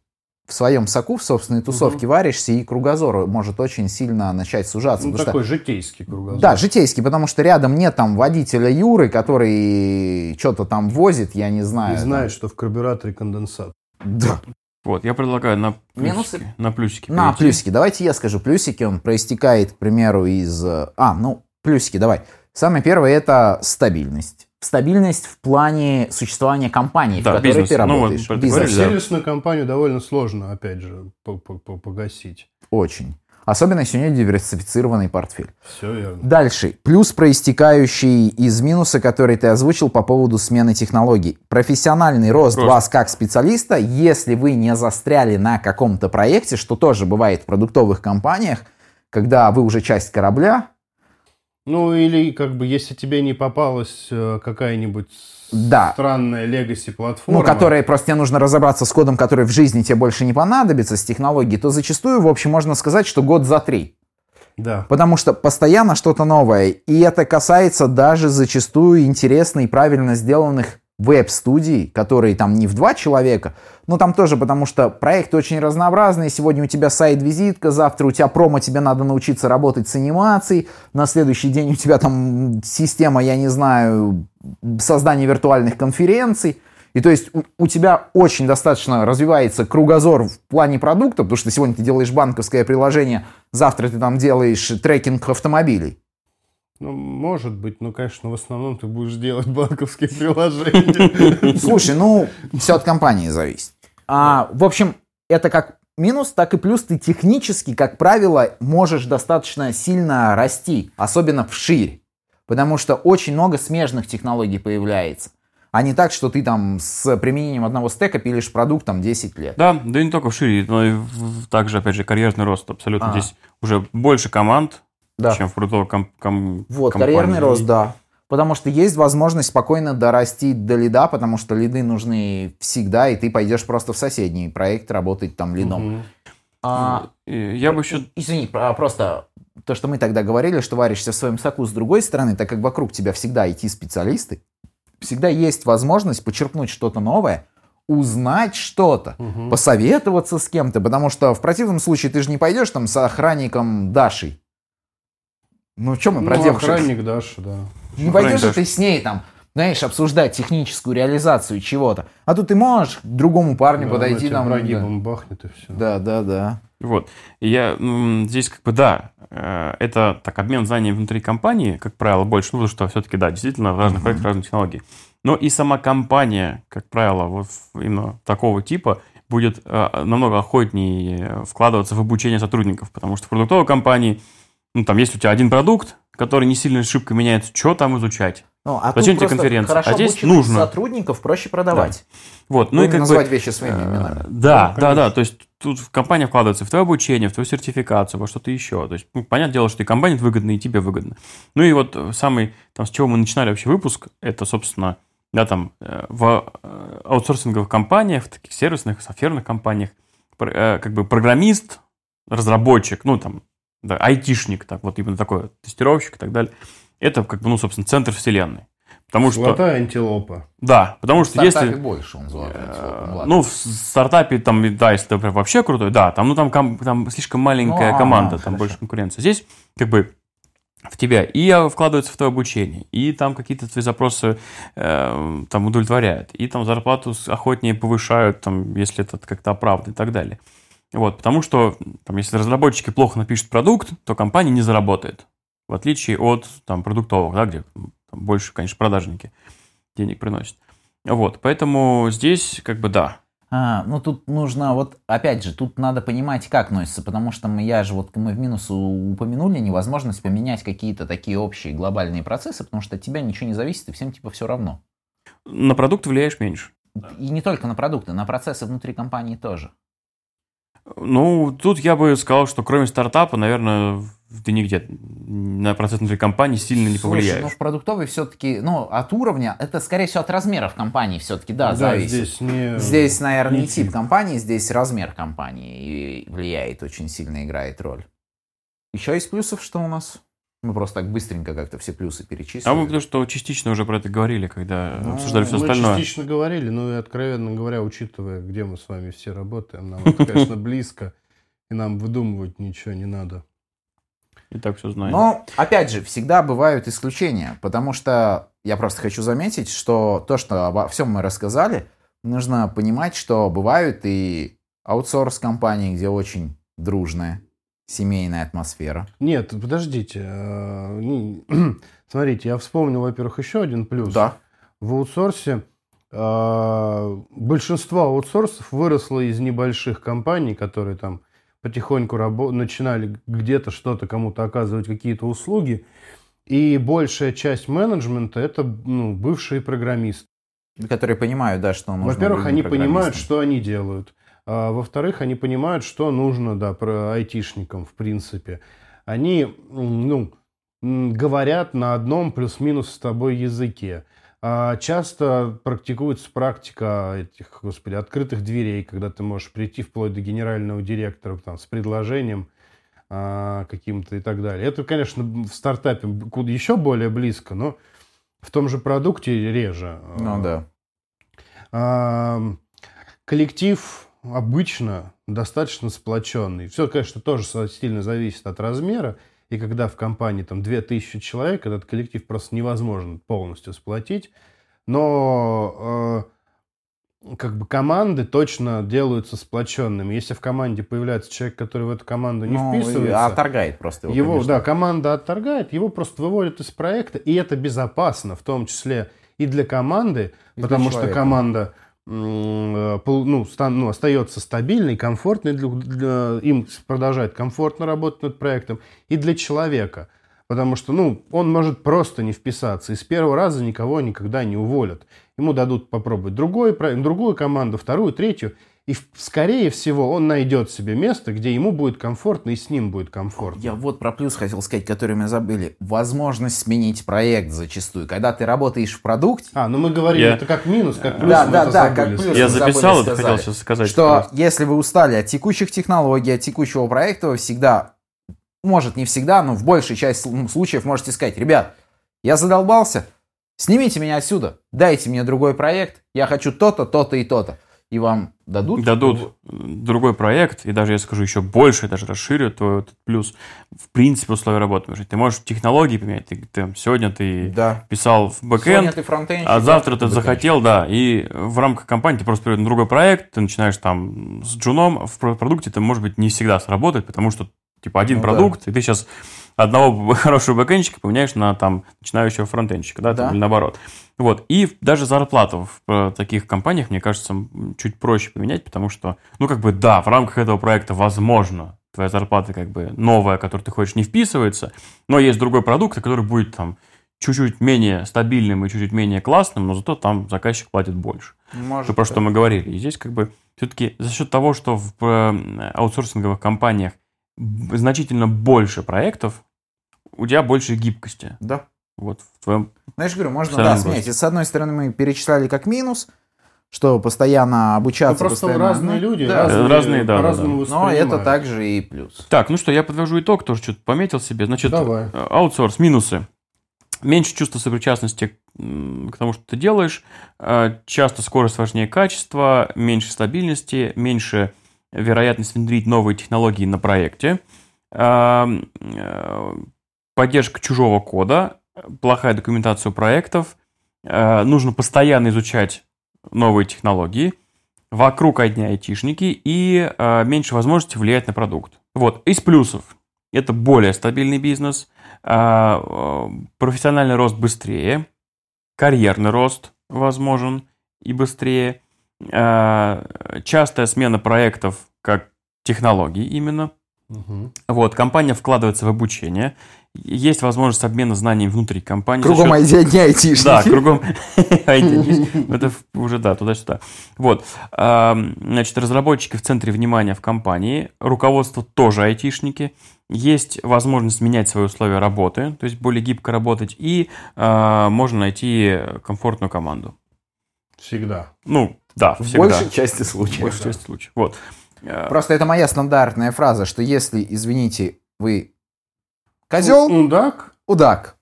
в своем соку, в собственной тусовке варишься, и кругозор может очень сильно начать сужаться. Ну, потому что- такой житейский кругозор. Да, житейский, потому что рядом нет там водителя Юры, который что-то там возит, я не знаю. И там. знает, что в карбюраторе конденсат. Да. Вот, я предлагаю на плюсики. Минусы? На плюсики. На перейти. плюсики. Давайте я скажу плюсики. Он проистекает, к примеру, из... э, А, ну, плюсики, давай. Самое первое это стабильность. Стабильность в плане существования компании, Да, в которой бизнес. ты Ну, вот работаешь. про- Бизнес. Сервисную компанию довольно сложно, опять же, по- по- по- погасить. Очень. Особенно нее диверсифицированный портфель. Все верно. Дальше. Плюс, проистекающий из минуса, который ты озвучил по поводу смены технологий. Профессиональный рост Рост. вас как специалиста, если вы не застряли на каком-то проекте, что тоже бывает в продуктовых компаниях, когда вы уже часть корабля, Ну, или как бы, если тебе не попалась э, какая-нибудь Да. странная легаси платформа. ну, которая просто тебе нужно разобраться с кодом, который в жизни тебе больше не понадобится, с технологией, то зачастую, в общем, можно сказать, что год за три. Да. Потому что постоянно что-то новое. И это касается даже зачастую интересно и правильно сделанных веб-студий, которые там не в два человека, но там тоже потому что проекты очень разнообразные. Сегодня у тебя сайт-визитка, завтра у тебя промо, тебе надо научиться работать с анимацией, на следующий день у тебя там система, я не знаю, создания виртуальных конференций. И то есть у, у тебя очень достаточно развивается кругозор в плане продукта, потому что сегодня ты делаешь банковское приложение, завтра ты там делаешь трекинг автомобилей. Ну, может быть, но, конечно, в основном ты будешь делать банковские приложения. Слушай, ну, все от компании зависит. А, в общем, это как минус, так и плюс. Ты технически, как правило, можешь достаточно сильно расти, особенно вширь. Потому что очень много смежных технологий появляется. А не так, что ты там с применением одного стека пилишь продукт там 10 лет. Да, да и не только в шире, но и в- в- также, опять же, карьерный рост. Абсолютно. Ага. Здесь уже больше команд, Да. чем в продуктовой ком- ком- Вот, компании. карьерный рост, да. Потому что есть возможность спокойно дорасти до лида, потому что лиды нужны всегда, и ты пойдешь просто в соседний проект работать там лидом. Мгм. А, Я бы еще... Извини, а, просто то, что мы тогда говорили, что варишься в своем соку с другой стороны, так как вокруг тебя всегда IT-специалисты, всегда есть возможность почерпнуть что-то новое, узнать что-то, Мгм. посоветоваться с кем-то, потому что в противном случае ты же не пойдешь там с охранником Дашей. Ну, что мы про Ну, девушек? охранник Даша, да. Не пойдешь ты с ней там, знаешь, обсуждать техническую реализацию чего-то. А тут ты можешь к другому парню Да, подойти там. прогибом бахнет и все. Да, да, да. Вот. И я здесь как бы, да, э, это так, обмен знаниями внутри компании, как правило, больше, ну, потому что все-таки, да, действительно, в разных проектах разные технологии. Но и сама компания, как правило, вот именно такого типа, будет э, намного охотнее вкладываться в обучение сотрудников, потому что в продуктовой компании, ну, там есть у тебя один продукт, который не сильно шибко меняется, что там изучать? Ну, а Зачем тебе конференция? А здесь нужно. сотрудников проще продавать. Вот, ну Ну, и как бы... называть вещи своими Э, именами. Да, Ну, да, да. То есть тут компания вкладывается в твое обучение, в твою сертификацию, во что-то еще. То есть, ну, понятное дело, что и компании это выгодно, и тебе выгодно. Ну и вот э, самый, там, с чего мы начинали вообще выпуск, это, собственно, да, там, э, в аутсорсинговых компаниях, в таких сервисных, софтверных компаниях, как бы программист, разработчик, ну, там, да, айтишник, так вот именно такой тестировщик и так далее, это, как бы, ну, собственно, центр вселенной. Потому что, Золотая антилопа. да, потому что В стартапе если... больше он золотой. Э, ладно. Ну, в стартапе, там, да, если ты прям вообще крутой, да, там, ну, там, ком- там слишком маленькая Ну, а, команда, там хорошо. больше конкуренция. Здесь, как бы, в тебя и э, вкладывается в твое обучение, и там какие-то твои запросы э, там удовлетворяют, и там зарплату охотнее повышают, там, если это как-то оправдано и так далее. Вот, потому что, там, если разработчики плохо напишут продукт, то компания не заработает. В отличие от там, продуктовых, да, где там, больше, конечно, продажники денег приносят. Вот, поэтому здесь, как бы, да. А, ну тут нужно, вот опять же, тут надо понимать, как носится, потому что мы, я же вот мы в минус упомянули невозможность поменять какие-то такие общие глобальные процессы, потому что от тебя ничего не зависит и всем типа все равно. На продукт влияешь меньше. И не только на продукты, на процессы внутри компании тоже. Ну, тут я бы сказал, что кроме стартапа, наверное, ты нигде на процесс внутри компании сильно не повлияешь. Слушай, ну в продуктовой все-таки, ну от уровня, это скорее всего от размеров компании все-таки, да, да зависит. Здесь, не... здесь, наверное, не тип компании, здесь размер компании влияет, очень сильно играет роль. Еще из плюсов что у нас? Мы просто так быстренько как-то все плюсы перечислили. А мы потому что частично уже про это говорили, когда ну, обсуждали все мы остальное. Мы частично говорили, ну и откровенно говоря, учитывая, где мы с вами все работаем, нам это, конечно, близко, и нам выдумывать ничего не надо. И так все знаем. Но, опять же, всегда бывают исключения, потому что я просто хочу заметить, что то, что обо всем мы рассказали, нужно понимать, что бывают и аутсорс-компании, где очень дружная семейная атмосфера. Нет, подождите. Э, смотрите, я вспомнил, во-первых, еще один плюс. Да. В аутсорсе э, большинство аутсорсов выросло из небольших компаний, которые там потихоньку рабо- начинали где-то что-то кому-то оказывать какие-то услуги. И большая часть менеджмента это ну, бывшие программисты. Которые понимают, да, что нужно. Во-первых, они понимают, что они делают. А, во-вторых, они понимают, что нужно, да, про айтишникам, в принципе. Они, ну, говорят на одном плюс-минус с тобой языке. А часто практикуется практика этих, господи, открытых дверей, когда ты можешь прийти вплоть до генерального директора там, с предложением а, каким-то и так далее. Это, конечно, в стартапе еще более близко, но в том же продукте реже. Ну да. А, коллектив обычно достаточно сплоченный. Все, конечно, тоже сильно зависит от размера. И когда в компании там 2000 человек, этот коллектив просто невозможно полностью сплотить. Но э, как бы команды точно делаются сплоченными. Если в команде появляется человек, который в эту команду не ну, вписывается... Отторгает просто его. его да, команда отторгает, его просто выводят из проекта. И это безопасно, в том числе и для команды, и потому что команда Э, ну, стан, ну, остается стабильной, комфортной, для, для, им продолжает комфортно работать над проектом, и для человека. Потому что ну, он может просто не вписаться, и с первого раза никого никогда не уволят. Ему дадут попробовать другой, другую команду, вторую, третью, и скорее всего он найдет себе место, где ему будет комфортно и с ним будет комфортно. Я вот про плюс хотел сказать, который мы забыли. Возможность сменить проект зачастую. Когда ты работаешь в продукте... А, ну мы говорили, я... это как минус, как плюс. Да, да, да, забыли. как плюс. Я записал это, хотел сейчас сказать. Что просто. если вы устали от текущих технологий, от текущего проекта, вы всегда, может не всегда, но в большей части случаев можете сказать, ребят, я задолбался, снимите меня отсюда, дайте мне другой проект, я хочу то-то, то-то и то-то и вам дадут? Дадут другой проект, и даже я скажу еще больше, даже расширю твой этот плюс. В принципе, условия работы. Ты можешь технологии поменять. Ты, ты, сегодня ты да. писал в бэкэнд, а завтра ты захотел, да, и в рамках компании ты просто перейдешь на другой проект, ты начинаешь там с джуном, в продукте это, может быть, не всегда сработает, потому что, типа, один ну, продукт, да. и ты сейчас одного хорошего бэкэндщика поменяешь на там начинающего фронтенщика, да, да. или наоборот. Вот. И даже зарплату в э, таких компаниях, мне кажется, чуть проще поменять, потому что, ну, как бы, да, в рамках этого проекта возможно твоя зарплата как бы новая, которую ты хочешь, не вписывается, но есть другой продукт, который будет там чуть-чуть менее стабильным и чуть-чуть менее классным, но зато там заказчик платит больше. Может, То, про что мы говорили. И здесь как бы все-таки за счет того, что в э, аутсорсинговых компаниях значительно больше проектов, у тебя больше гибкости. Да. Вот в твоем... Знаешь, говорю, можно, да, сменить. С одной стороны, мы перечисляли как минус, что постоянно обучаться... Ну, просто постоянно... разные люди, да, разные, разные да, по-разному да. Но это также и плюс. Так, ну что, я подвожу итог, тоже что-то пометил себе. Значит, Давай. Э, аутсорс, минусы. Меньше чувства сопричастности к тому, что ты делаешь. Э, часто скорость важнее качества, меньше стабильности, меньше вероятность внедрить новые технологии на проекте. Поддержка чужого кода, плохая документация проектов, э, нужно постоянно изучать новые технологии, вокруг одни айтишники и э, меньше возможности влиять на продукт. Вот, из плюсов. Это более стабильный бизнес, э, профессиональный рост быстрее, карьерный рост возможен и быстрее, частая смена проектов как технологий именно. Мгм. Вот, компания вкладывается в обучение. Есть возможность обмена знаниями внутри компании. Кругом счет- айтишники. Да, кругом IT. Это в- уже, да, туда-сюда. Вот. Значит, разработчики в центре внимания в компании, руководство тоже айтишники. Есть возможность менять свои условия работы, то есть более гибко работать, и а, можно найти комфортную команду. Всегда. Ну, да, В всегда. большей части В случаев. большей части случаев. Вот. А, Просто это моя стандартная фраза, что если, извините, вы козел, Ундак? удак,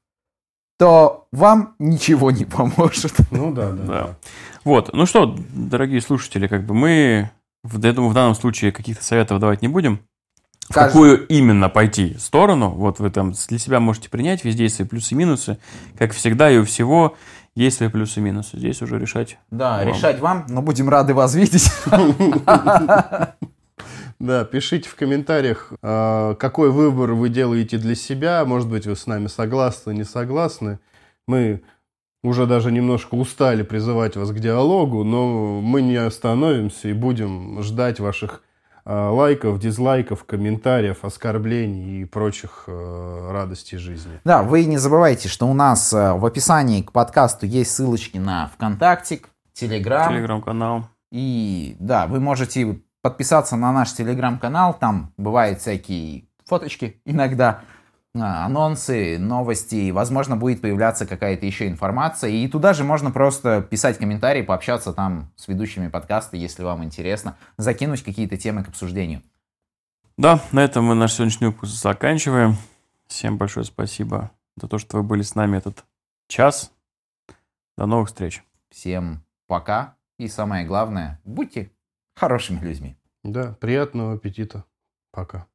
то вам ничего не поможет. Ну да, да. Да. да. Вот, ну что, дорогие слушатели, как бы мы, в- я думаю, в данном случае каких-то советов давать не будем. В Каждый- какую именно пойти сторону, вот вы там для себя можете принять, везде есть свои плюсы и минусы. Как всегда и у всего есть свои плюсы и минусы. Здесь уже решать. Да, Вам. решать вам, но будем рады вас видеть. Да, пишите в комментариях, э, какой выбор вы делаете для себя. Может быть, вы с нами согласны, не согласны. Мы уже даже немножко устали призывать вас к диалогу, но мы не остановимся и будем ждать ваших лайков, дизлайков, комментариев, оскорблений и прочих э, радостей жизни. Да, вы не забывайте, что у нас э, в описании к подкасту есть ссылочки на ВКонтакте, Телеграм. Телеграм-канал. И да, вы можете подписаться на наш телеграм-канал, там бывают всякие фоточки иногда, анонсы, новости, возможно, будет появляться какая-то еще информация. И туда же можно просто писать комментарии, пообщаться там с ведущими подкаста, если вам интересно, закинуть какие-то темы к обсуждению. Да, на этом мы наш сегодняшний выпуск заканчиваем. Всем большое спасибо за то, что вы были с нами этот час. До новых встреч. Всем пока и самое главное, будьте хорошими людьми. Да, приятного аппетита. Пока.